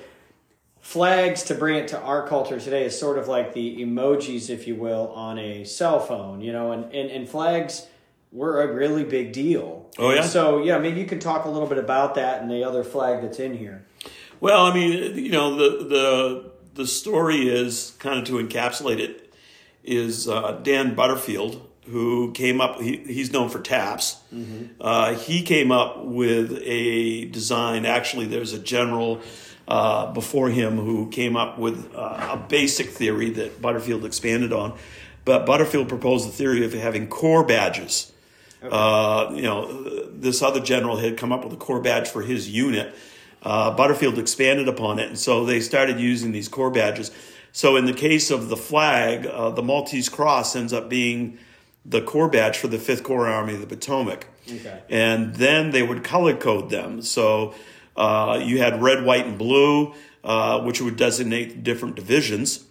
Speaker 1: flags to bring it to our culture today is sort of like the emojis if you will on a cell phone you know and, and, and flags were a really big deal
Speaker 2: Oh, yeah?
Speaker 1: so yeah maybe you can talk a little bit about that and the other flag that's in here
Speaker 2: Well, I mean, you know, the the the story is kind of to encapsulate it is uh, Dan Butterfield, who came up. He, he's known for taps. Uh, he came up with a design. Actually, there's a general uh, before him who came up with uh, a basic theory that Butterfield expanded on. But Butterfield proposed the theory of having corps badges. Uh, you know, this other general had come up with a corps badge for his unit. Uh, Butterfield expanded upon it, and so they started using these corps badges. So, in the case of the flag, uh, the Maltese Cross ends up being the corps badge for the Fifth Corps Army of the Potomac.
Speaker 1: Okay.
Speaker 2: And then they would color code them. So, uh, you had red, white, and blue, uh, which would designate different divisions.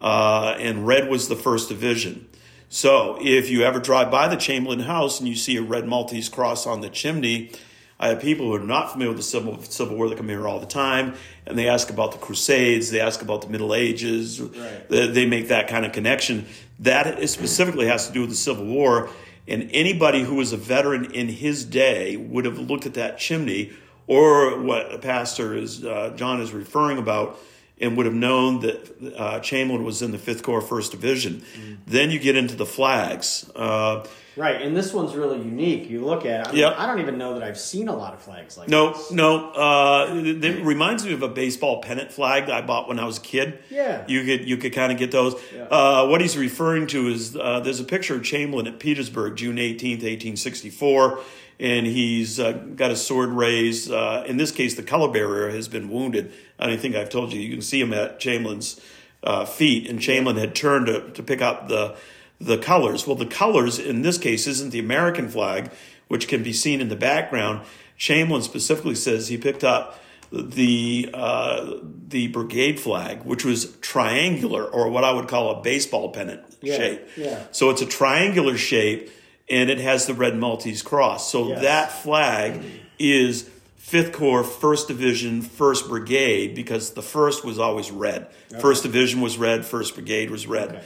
Speaker 2: Uh, and red was the first division. So if you ever drive by the Chamberlain House and you see a red Maltese cross on the chimney, I have people who are not familiar with the Civil, Civil War that come here all the time, and they ask about the Crusades, they ask about the Middle Ages,
Speaker 1: Right.
Speaker 2: they, they make that kind of connection. That specifically has to do with the Civil War, and anybody who was a veteran in his day would have looked at that chimney, or what pastor is uh, John is referring about and would have known that uh, Chamberlain was in the Fifth Corps, First Division. Then you get into the flags. Uh,
Speaker 1: Right, and this one's really unique. You look at it. I, mean,
Speaker 2: Yep.
Speaker 1: I don't even know that I've seen a lot of flags like
Speaker 2: no,
Speaker 1: this.
Speaker 2: no, uh, it, it reminds me of a baseball pennant flag that I bought when I was a kid.
Speaker 1: Yeah.
Speaker 2: you could you could kind of get those.
Speaker 1: Yeah.
Speaker 2: Uh, what he's referring to is uh, there's a picture of Chamberlain at Petersburg, June 18th, 1864, and he's uh, got his sword raised. Uh, in this case, the color bearer has been wounded. I don't think I've told you. You can see him at Chamberlain's uh, feet, and Chamberlain had turned to, to pick up the the colors. Well, the colors in this case isn't the American flag, which can be seen in the background. Chamberlain specifically says he picked up the uh, the brigade flag, which was triangular, or what I would call a baseball pennant
Speaker 1: Yeah,
Speaker 2: shape.
Speaker 1: yeah.
Speaker 2: So it's a triangular shape, and it has the red Maltese cross. So
Speaker 1: Yes.
Speaker 2: that flag is Fifth Corps, First Division, First Brigade, because the first was always red. First Division was red, First Brigade was red.
Speaker 1: Okay.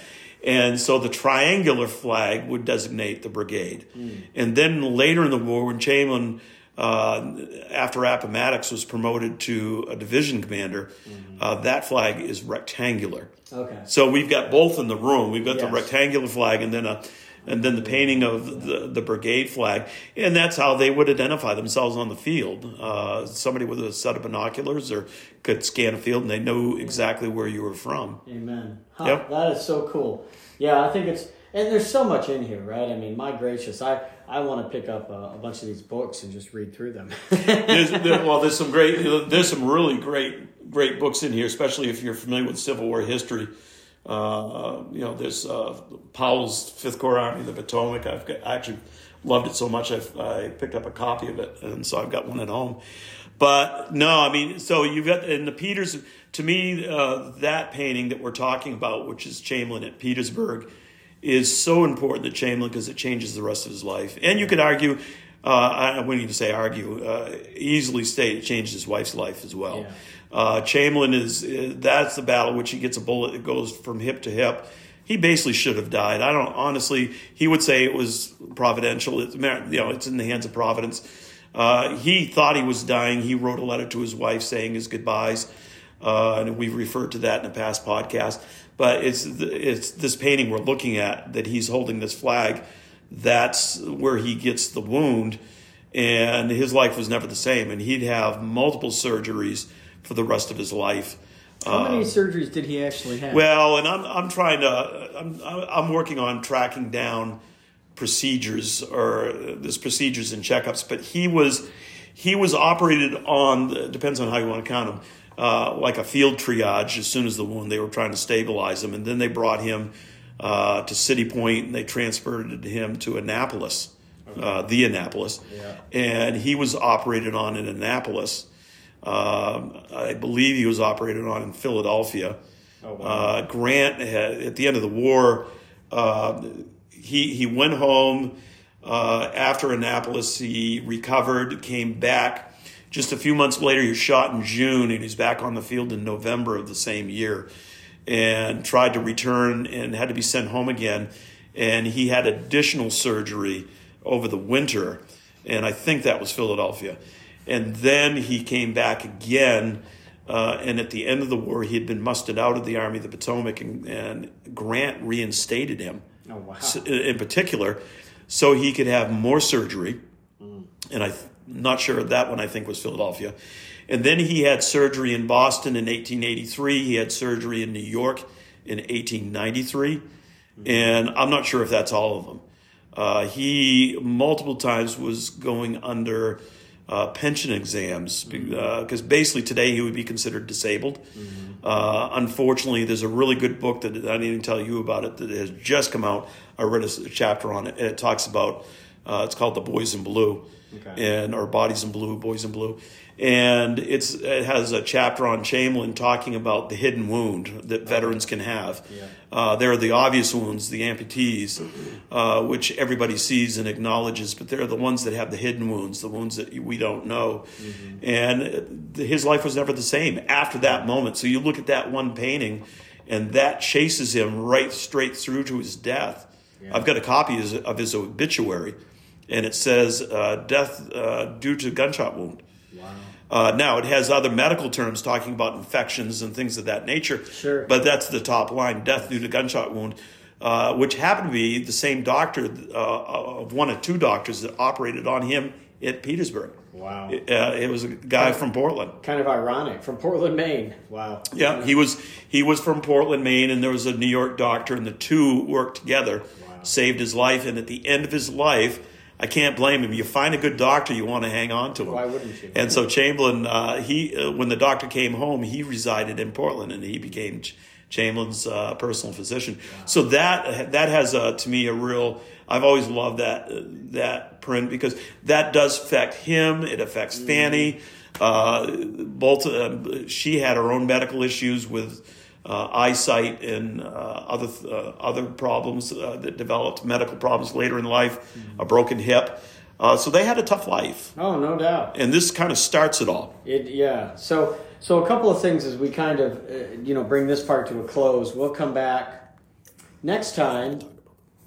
Speaker 2: And so the triangular flag would designate the brigade.
Speaker 1: Hmm.
Speaker 2: And then later in the war, when Chamberlain, uh, after Appomattox, was promoted to a division commander,
Speaker 1: Hmm.
Speaker 2: uh, that flag is rectangular.
Speaker 1: Okay.
Speaker 2: So we've got both in the room. We've got the rectangular flag and then a and then the painting of the, the brigade flag. And that's how they would identify themselves on the field. Uh, somebody with a set of binoculars or could scan a field and they know exactly where you were from.
Speaker 1: Amen. Huh,
Speaker 2: Yep.
Speaker 1: That is so cool. Yeah, I think it's and there's so much in here, right? I mean, my gracious, I I want to pick up a, a bunch of these books and just read through them.
Speaker 2: There's, there, well, there's some great, there's some really great, great books in here, especially if you're familiar with Civil War history. Uh, you know, there's uh, Powell's Fifth Corps Army, the Potomac. I've got, I actually loved it so much I've, I picked up a copy of it, and so I've got one at home. But no, I mean, so you've got in the Peters. To me, uh, that painting that we're talking about, which is Chamberlain at Petersburg, is so important to Chamberlain because it changes the rest of his life. And you could argue, uh, I wouldn't even say argue, uh, easily state it changed his wife's life as well.
Speaker 1: Yeah.
Speaker 2: Uh, Chamberlain is uh, that's the battle which he gets a bullet that goes from hip to hip. He basically should have died. I don't honestly. He would say it was providential. It's you know it's in the hands of Providence. Uh, he thought he was dying. He wrote a letter to his wife saying his goodbyes, uh, and we've referred to that in a past podcast. But it's it's this painting we're looking at that he's holding this flag. That's where he gets the wound, and his life was never the same. And he'd have multiple surgeries for the rest of his life.
Speaker 1: How many surgeries did he actually have?
Speaker 2: Well, and I'm I'm trying to I'm I'm working on tracking down procedures or there's procedures and checkups, but he was he was operated on depends on how you want to count him. Uh, like a field triage as soon as the wound they were trying to stabilize him and then they brought him uh, to city point and they transferred him to annapolis uh, the annapolis
Speaker 1: Yeah.
Speaker 2: and he was operated on in annapolis um, i believe he was operated on in philadelphia
Speaker 1: Oh, wow.
Speaker 2: uh, Grant had, at the end of the war, uh, he he went home uh, after Annapolis. He recovered, came back. Just a few months later, he was shot in June, and he's back on the field in November of the same year, and tried to return and had to be sent home again. And he had additional surgery over the winter, and I think that was Philadelphia. And then he came back again. Uh, and at the end of the war, he had been mustered out of the Army of the Potomac, and, and Grant reinstated him
Speaker 1: oh wow.
Speaker 2: s- in particular, so he could have more surgery. And I'm not sure that one I think was Philadelphia. And then he had surgery in Boston in 1883. He had surgery in New York in 1893. And I'm not sure if that's all of them. Uh, he multiple times was going under uh, pension exams because basically today he would be considered disabled. Uh, unfortunately, there's a really good book that I didn't even tell you about it that has just come out. I read a chapter on it, and it talks about uh, it's called "The Boys in Blue,"
Speaker 1: Okay.
Speaker 2: and or "Bodies in Blue," "Boys in Blue," and it's it has a chapter on Chamberlain talking about the hidden wound that veterans can have.
Speaker 1: Yeah.
Speaker 2: Uh, there are the obvious wounds, the amputees, uh, which everybody sees and acknowledges, but they're the ones that have the hidden wounds, the wounds that we don't know. And uh, his life was never the same after that moment. So you look at that one painting, and that chases him right straight through to his death.
Speaker 1: Yeah.
Speaker 2: I've got a copy of his, obituary, and it says uh, death uh, due to gunshot wound.
Speaker 1: Wow.
Speaker 2: Uh, now it has other medical terms talking about infections and things of that nature.
Speaker 1: Sure.
Speaker 2: But that's the top line: death due to gunshot wound, uh, which happened to be the same doctor uh, of one of two doctors that operated on him at Petersburg.
Speaker 1: Wow.
Speaker 2: It, uh, it was a guy from Portland.
Speaker 1: Kind of ironic from Portland, Maine. Wow.
Speaker 2: Yeah, he was he was from Portland, Maine, and there was a New York doctor, and the two worked together, saved his life. And at the end of his life, I can't blame him. You find a good doctor, you want to hang on to him.
Speaker 1: Why wouldn't you?
Speaker 2: And so Chamberlain, uh, he uh, when the doctor came home, he resided in Portland, and he became Ch- Chamberlain's uh, personal physician. So that that has uh, to me a real. I've always loved that uh, that print because that does affect him. It affects
Speaker 1: Mm-hmm.
Speaker 2: Fanny. Uh, both uh, she had her own medical issues with uh, eyesight and uh, other uh, other problems uh, that developed medical problems later in life,
Speaker 1: Mm-hmm.
Speaker 2: a broken hip. Uh, so they had a tough life,
Speaker 1: Oh, no doubt.
Speaker 2: and this kind of starts it all.
Speaker 1: It yeah. So so a couple of things as we kind of uh, you know bring this part to a close. We'll come back next time.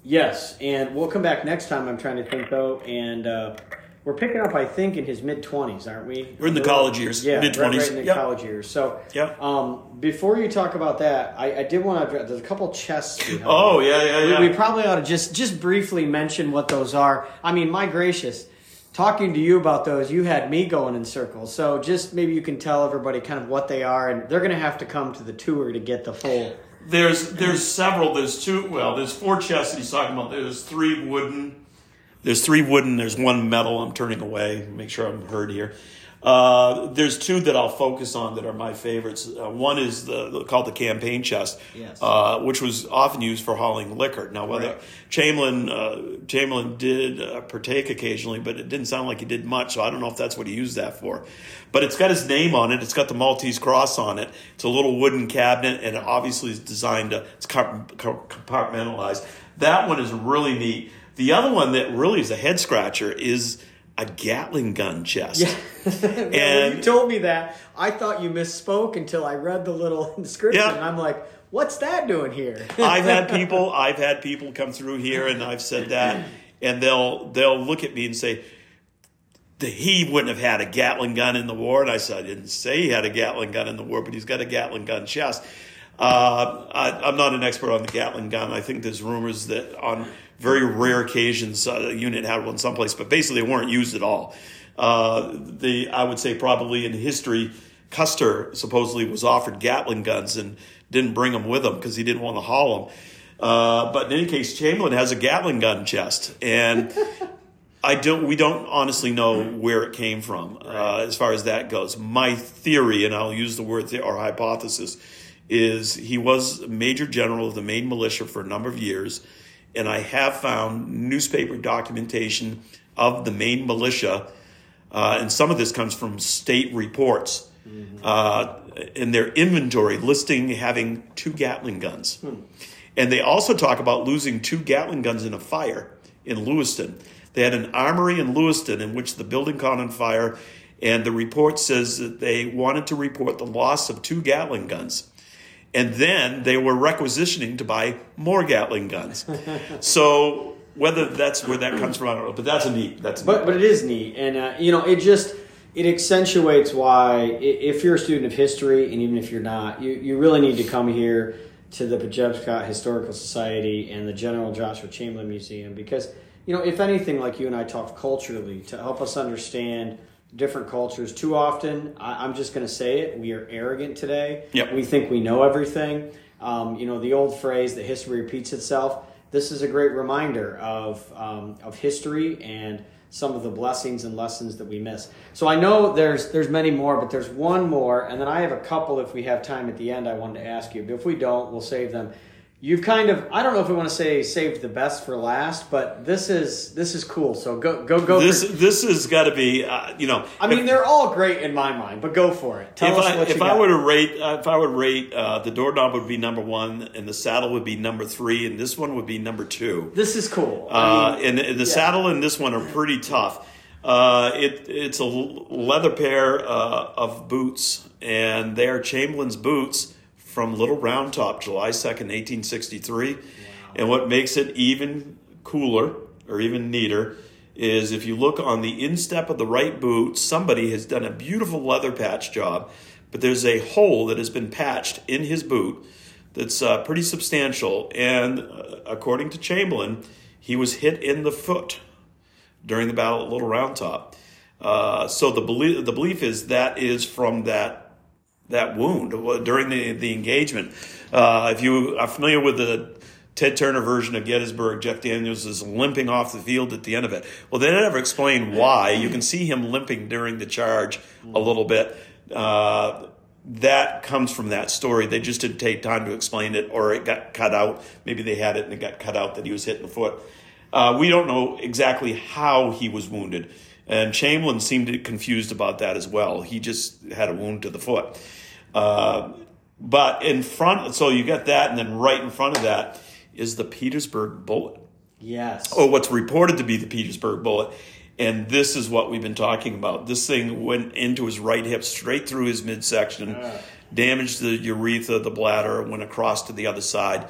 Speaker 1: Yes, and we'll come back next time. I'm trying to think though, and uh, we're picking up, I think, in his mid twenties, aren't we?
Speaker 2: We're in the college years,
Speaker 1: Yeah,
Speaker 2: mid-twenties.
Speaker 1: right in the
Speaker 2: Yep.
Speaker 1: college years. So
Speaker 2: Yep.
Speaker 1: Um, before you talk about that, I, I did want to address. There's a couple chests.
Speaker 2: Oh yeah, yeah,
Speaker 1: We-
Speaker 2: yeah.
Speaker 1: We, probably ought to just just briefly mention what those are. I mean, my gracious, talking to you about those, you had me going in circles. So just maybe you can tell everybody kind of what they are, and they're going to have to come to the tour to get the full.
Speaker 2: There's there's several. There's two. Well, there's four chests that he's talking about. There's three wooden. There's three wooden. There's one metal. I'm turning away. Make sure I'm heard here. Uh, there's two that I'll focus on that are my favorites. Uh, one is the, called the campaign chest,
Speaker 1: Yes.
Speaker 2: uh, which was often used for hauling liquor. Now, whether
Speaker 1: Right.
Speaker 2: Chamberlain uh, Chamberlain did uh, partake occasionally, but it didn't sound like he did much. So I don't know if that's what he used that for. But it's got his name on it. It's got the Maltese cross on it. It's a little wooden cabinet, and it obviously is designed to it's compartmentalized. That one is really neat. The other one that really is a head scratcher is a Gatling gun chest.
Speaker 1: when
Speaker 2: And-
Speaker 1: you told me that, I thought you misspoke until I read the little inscription.
Speaker 2: Yeah.
Speaker 1: And I'm like, what's that doing here?
Speaker 2: I've had people I've had people come through here and I've said that and they'll they'll look at me and say he wouldn't have had a Gatling gun in the war and I said I didn't say he had a Gatling gun in the war but he's got a Gatling gun chest. Uh, I, I'm not an expert on the Gatling gun. I think there's rumors that on very rare occasions uh, a unit had one someplace, but basically they weren't used at all. Uh, the I would say probably in history, Custer supposedly was offered Gatling guns and didn't bring them with him because he didn't want to haul them. Uh, but in any case, Chamberlain has a Gatling gun chest, and I don't. We don't honestly know where it came from uh, as far as that goes. My theory, and I'll use the word the- or hypothesis, is he was major general of the Maine militia for a number of years, and I have found newspaper documentation of the Maine militia, uh, and some of this comes from state reports. Uh, in their inventory listing having two Gatling guns. And they also talk about losing two Gatling guns in a fire in Lewiston. They had an armory in Lewiston in which the building caught on fire, and the report says that they wanted to report the loss of two Gatling guns. And then they were requisitioning to buy more Gatling guns. so whether that's where that comes from, I don't know. But that's a neat. That's a
Speaker 1: But
Speaker 2: neat.
Speaker 1: but it is neat, and uh, you know, it just it accentuates why if you're a student of history, and even if you're not, you you really need to come here to the Pejepscot Historical Society and the General Joshua Chamberlain Museum because you know, if anything, like you and I talk culturally to help us understand different cultures. Too often, I, I'm just going to say it: we are arrogant today.
Speaker 2: Yep.
Speaker 1: We think we know everything. Um, you know, the old phrase that history repeats itself. This is a great reminder of um, of history and some of the blessings and lessons that we miss. So I know there's there's many more, but there's one more, and then I have a couple if we have time at the end. I wanted to ask you, but if we don't, we'll save them. You've kind of I don't know if we want to say saved the best for last, but this is this is cool. So go go go.
Speaker 2: this
Speaker 1: for,
Speaker 2: this has got to be uh, you know.
Speaker 1: I mean, they're all great in my mind, but go for it. Tell
Speaker 2: if
Speaker 1: us
Speaker 2: I,
Speaker 1: what you
Speaker 2: if
Speaker 1: got.
Speaker 2: I were to rate, uh, if I would rate, uh, the doorknob would be number one, and the saddle would be number three, and this one would be number two.
Speaker 1: this is cool. I
Speaker 2: Uh,
Speaker 1: mean,
Speaker 2: and, and the saddle and this one are pretty tough. Uh, it it's a leather pair uh, of boots, and they are Chamberlain's boots from Little Round Top, July second, eighteen sixty three. And what makes it even cooler or even neater is if you look on the instep of the right boot, somebody has done a beautiful leather patch job, but there's a hole that has been patched in his boot that's uh, pretty substantial. And uh, according to Chamberlain, he was hit in the foot during the battle at Little Round Top. Uh, so the belief, the belief is that is from that that wound during the, the engagement. Uh, if you are familiar with the Ted Turner version of Gettysburg, Jeff Daniels is limping off the field at the end of it. Well, they never explain why. You can see him limping during the charge a little bit. Uh, that comes from that story. They just didn't take time to explain it, or it got cut out. Maybe they had it and it got cut out that he was hit in the foot. Uh, we don't know exactly how he was wounded. And Chamberlain seemed confused about that as well. He just had a wound to the foot. Uh, but in front, so you get that, and then right in front of that is the Petersburg bullet.
Speaker 1: Yes.
Speaker 2: Or what's reported to be the Petersburg bullet. And this is what we've been talking about. This thing went into his right hip, straight through his midsection, uh. damaged the urethra, the bladder, went across to the other side.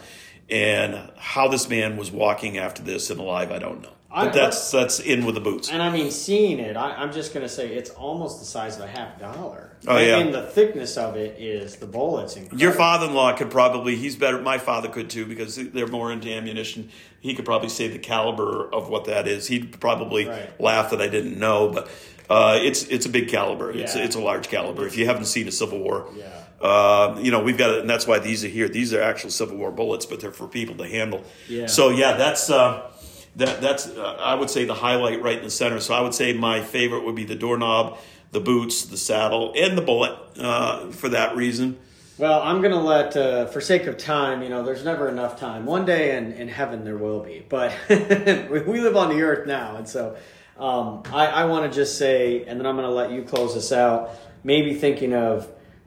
Speaker 2: And how this man was walking after this and alive, I don't know. But I, that's that's in with the boots.
Speaker 1: And I mean, seeing it, I, am just going to say it's almost the size of a half dollar.
Speaker 2: Oh and, yeah.
Speaker 1: And the thickness of it is the bullets. Incredible.
Speaker 2: Your father-in-law could probably. He's better. My father could too because they're more into ammunition. He could probably say the caliber of what that is. He'd probably right. laugh that I didn't know, but uh, it's it's a big caliber. Yeah. It's it's a large caliber. If you haven't seen a Civil War.
Speaker 1: Yeah.
Speaker 2: Uh, you know, we've got it, and that's why these are here. These are actual Civil War bullets, but they're for people to handle.
Speaker 1: Yeah.
Speaker 2: So yeah, that's uh, that that's uh, I would say the highlight right in the center. So I would say my favorite would be the doorknob, the boots, the saddle, and the bullet uh, for that reason.
Speaker 1: Well, I'm to let, uh, for sake of time, you know, there's never enough time. One day in, in heaven there will be, but we live on the earth now, and so um, I, I want to just say, and then I'm to let you close this out. Maybe thinking of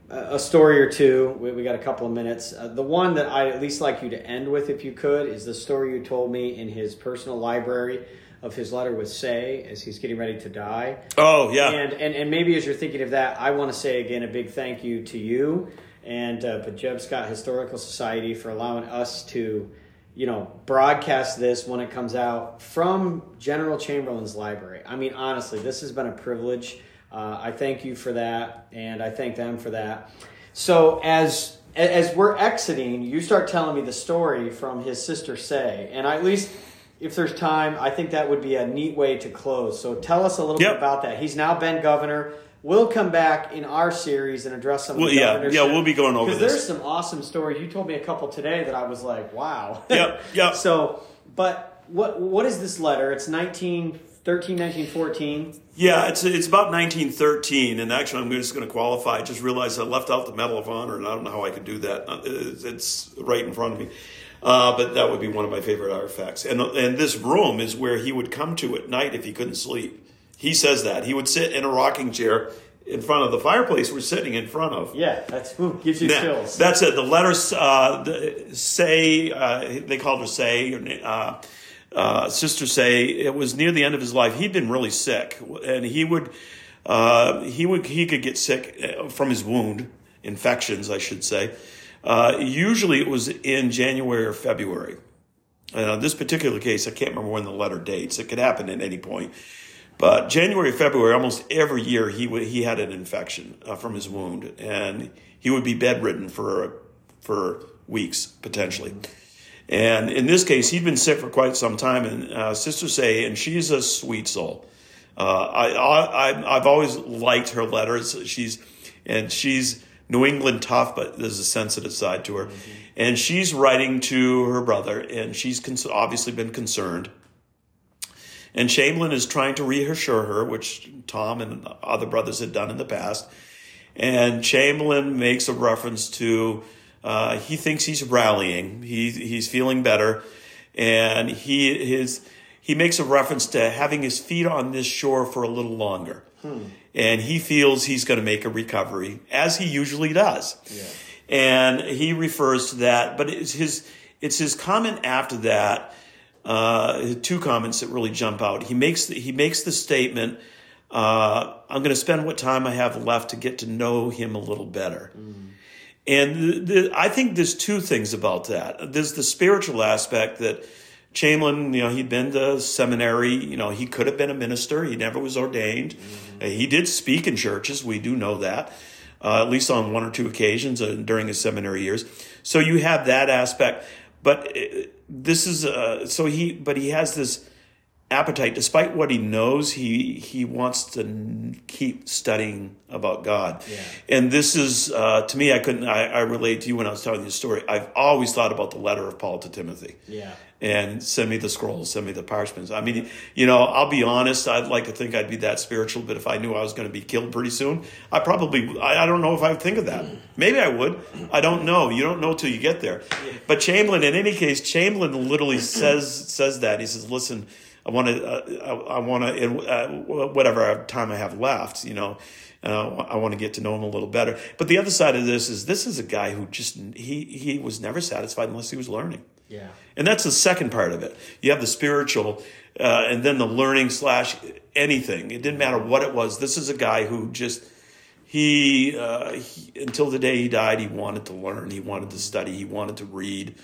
Speaker 1: a story or two. We, we got a couple of minutes. Uh, the one that I'd at least like you to end with, if you could, is the story you told me in his personal library of his letter with Say as he's getting ready to die.
Speaker 2: Oh yeah.
Speaker 1: And and, and maybe as you're thinking of that, I want to say again a big thank you to you and uh, Pejepscot Historical Society for allowing us to, you know, broadcast this when it comes out from General Chamberlain's library. I mean, honestly, this has been a privilege. Uh, I thank you for that, and I thank them for that. So as as we're exiting, you start telling me the story from his sister Say, and I, at least if there's time, I think that would be a neat way to close. So tell us a little yep. bit about that. He's now been governor. We'll come back in our series and address some.
Speaker 2: Well, yeah, yeah, we'll be going over
Speaker 1: because there's some awesome stories. You told me a couple today that I was like, wow.
Speaker 2: Yep, yep.
Speaker 1: so, but what what is this letter? It's 19 13, 19, 14.
Speaker 2: Yeah, it's it's about 1913, and actually, I'm just going to qualify. I just realized I left out the Medal of Honor, and I don't know how I could do that. Uh, it's right in front of me, uh, but that would be one of my favorite artifacts. And and this room is where he would come to at night if he couldn't sleep. He says that he would sit in a rocking chair in front of the fireplace we're sitting in front of.
Speaker 1: Yeah, that's ooh, gives you
Speaker 2: now,
Speaker 1: chills.
Speaker 2: That's it. The letters uh, the, say uh, they called her say. Uh, uh, sister say it was near the end of his life. He'd been really sick, and he would uh, he would he could get sick uh, from his wound infections, I should say. Uh, usually, it was in January or February. Uh, this particular case, I can't remember when the letter dates. It could happen at any point. But January, February, almost every year he would, he had an infection uh, from his wound, and he would be bedridden for for weeks potentially. And in this case, he'd been sick for quite some time. And uh, Sister Say, and she's a sweet soul. Uh, I, I, I've always liked her letters. She's and she's New England tough, but there's a sensitive side to her. Mm-hmm. And she's writing to her brother, and she's cons- obviously been concerned. And Chamberlain is trying to reassure her, which Tom and other brothers had done in the past. And Chamberlain makes a reference to uh, he thinks he's rallying. He, he's feeling better. And he, his, he makes a reference to having his feet on this shore for a little longer. Hmm. And he feels he's going to make a recovery, as he usually does. Yeah. And he refers to that, but it's his, it's his comment after that, uh, two comments that really jump out. He makes the, he makes the statement, uh, I'm going to spend what time I have left to get to know him a little better. Mm. And I think there's two things about that. There's the spiritual aspect that Chamberlain, you know, he'd been to seminary. You know, he could have been a minister. He never was ordained. Mm-hmm. He did speak in churches. We do know that, uh, at least on one or two occasions uh, during his seminary years. So you have that aspect. But uh, this is uh, so he. But he has this appetite despite what he knows he he wants to keep studying about god. Yeah. and this is uh, to me i couldn't I, I relate to you when i was telling you the story. I've always thought about the letter of paul to timothy.
Speaker 1: Yeah.
Speaker 2: And send me the scrolls send me the parchments. I mean you know i'll be honest i'd like to think i'd be that spiritual but if i knew i was going to be killed pretty soon i probably i, I don't know if i would think of that. Maybe i would. I don't know. You don't know till you get there. But chamberlain in any case chamberlain literally says says that. He says listen I want to, uh, I, I want to, uh, whatever time I have left, you know, uh, I want to get to know him a little better. But the other side of this is this is a guy who just, he, he was never satisfied unless he was learning.
Speaker 1: Yeah.
Speaker 2: And that's the second part of it. You have the spiritual, uh, and then the learning slash anything. It didn't matter what it was. This is a guy who just, he, uh, he, until the day he died, he wanted to learn. He wanted to study. He wanted to read.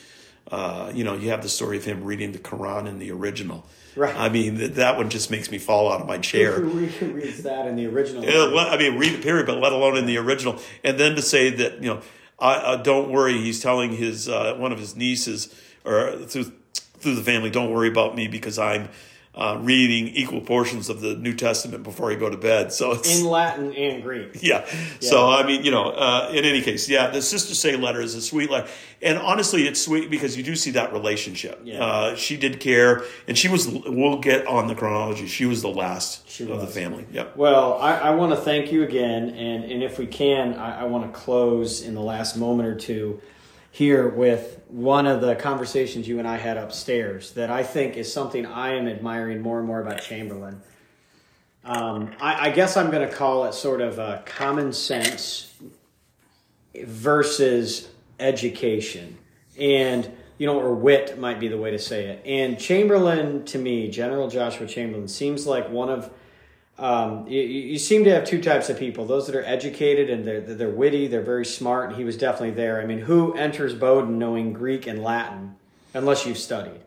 Speaker 2: Uh, you know, you have the story of him reading the Quran in the original.
Speaker 1: Right. I
Speaker 2: mean, that, that one just makes me fall out of my chair.
Speaker 1: Who reads that in the original?
Speaker 2: I mean, read the period, but let alone in the original. And then to say that, you know, I, don't worry, he's telling his uh, one of his nieces or through through the family, don't worry about me because I'm uh, reading equal portions of the New Testament before I go to bed. So it's
Speaker 1: in Latin and Greek.
Speaker 2: Yeah. yeah. So I mean, you know, uh, in any case, yeah, the Sister Say letter is a sweet letter, and honestly, it's sweet because you do see that relationship. Yeah. Uh, she did care, and she was. We'll get on the chronology. She was the last she of was. the family. Yep.
Speaker 1: Well, I, I want to thank you again, and and if we can, I, I want to close in the last moment or two here with one of the conversations you and I had upstairs that I think is something I am admiring more and more about Chamberlain. Um, I, I, guess I'm going to call it sort of a common sense versus education. And, you know, or wit might be the way to say it. And Chamberlain, to me, General Joshua Chamberlain, seems like one of um, you, you, seem to have two types of people those that are educated and they're, they're witty they're very smart and he was definitely there. I mean who enters bowdoin knowing greek and latin unless you've studied?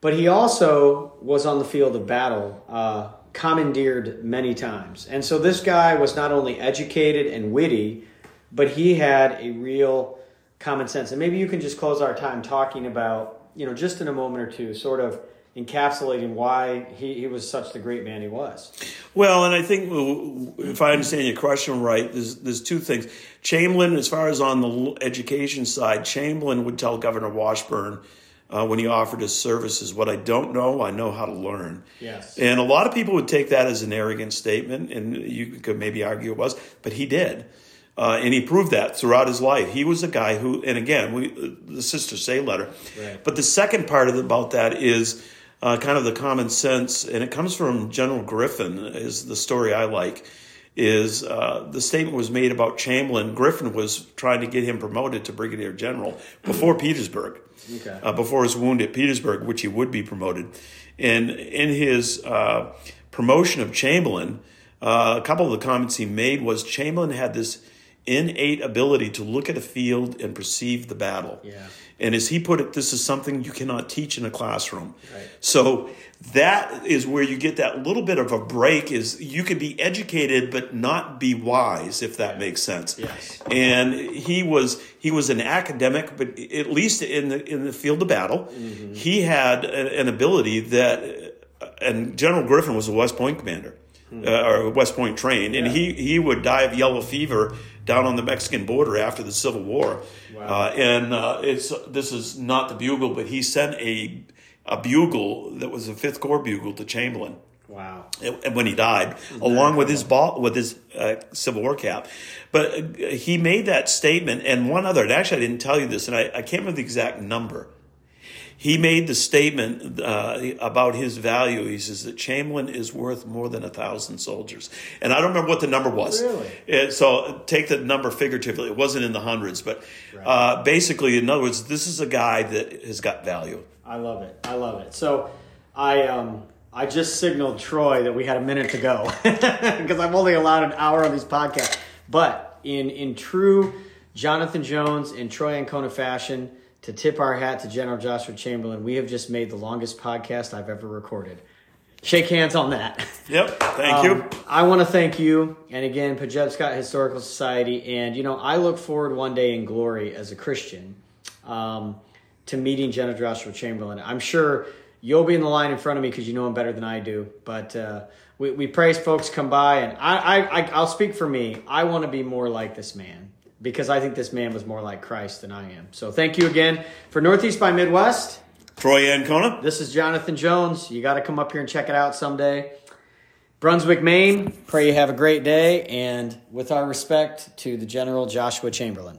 Speaker 1: But he also was on the field of battle uh, commandeered many times. And so this guy was not only educated and witty but he had a real common sense. And maybe you can just close our time talking about you know just in a moment or two sort of encapsulating why he, he was such the great man he was.
Speaker 2: Well, and I think if I understand your question right, there's there's two things. Chamberlain, as far as on the education side, Chamberlain would tell Governor Washburn. Uh, when he offered his services, what I don't know, I know how to learn.
Speaker 1: Yes.
Speaker 2: And a lot of people would take that as an arrogant statement, and you could maybe argue it was, but he did. Uh, and he proved that throughout his life. He was a guy who, and again, we the Sister Say letter. Right. But the second part of about that is uh, kind of the common sense, and it comes from General Griffin, is the story I like. Is uh, the statement was made about Chamberlain? Griffin was trying to get him promoted to brigadier general before Petersburg, okay. uh, before his wound at Petersburg, which he would be promoted. And in his uh, promotion of Chamberlain, uh, a couple of the comments he made was Chamberlain had this innate ability to look at a field and perceive the battle.
Speaker 1: Yeah.
Speaker 2: And as he put it, this is something you cannot teach in a classroom. Right. So that is where you get that little bit of a break is you can be educated but not be wise if that makes sense.
Speaker 1: Yes.
Speaker 2: And he was he was an academic but at least in the in the field of battle, mm-hmm. he had a, an ability that and General Griffin was a West Point commander. Hmm. Uh, or West Point trained, and he he would die of yellow fever down on the Mexican border after the Civil War. Wow. Uh, and uh, it's this is not the bugle, but he sent a a bugle that was a Fifth Corps bugle to Chamberlain.
Speaker 1: Wow!
Speaker 2: And when he died, along with his ball with his uh, Civil War cap, but uh, he made that statement and one other. And actually, I didn't tell you this, and I, I can't remember the exact number he made the statement uh, about his value. He says that Chamberlain is worth more than a thousand soldiers, and I don't remember what the number was.
Speaker 1: Really?
Speaker 2: It, so take the number figuratively. It wasn't in the hundreds, but right. uh, basically, in other words, this is a guy that has got value.
Speaker 1: I love it. I love it. So I um I just signaled Troy that we had a minute to go because I'm only allowed an hour on these podcasts. But in in true Jonathan Jones and Troy Ancona fashion to tip our hat to General Joshua Chamberlain. We have just made the longest podcast I've ever recorded. Shake hands on that.
Speaker 2: Yep. Thank
Speaker 1: Um,
Speaker 2: you.
Speaker 1: I want to thank you, and again, Pejepscot Historical Society. And, you know, I look forward one day in glory as a Christian um, to meeting General Joshua Chamberlain. I'm sure you'll be in the line in front of me because you know him better than I do. But uh, we, we pray as folks come by, and I, I, I, I'll speak for me. I want to be more like this man because I think this man was more like Christ than I am. So thank you again for Northeast by Midwest.
Speaker 2: Troy Ancona.
Speaker 1: This is Jonathan Jones. You got to come up here and check it out someday. Brunswick, Maine. Pray you have a great day. And with our respect to the General Joshua Chamberlain.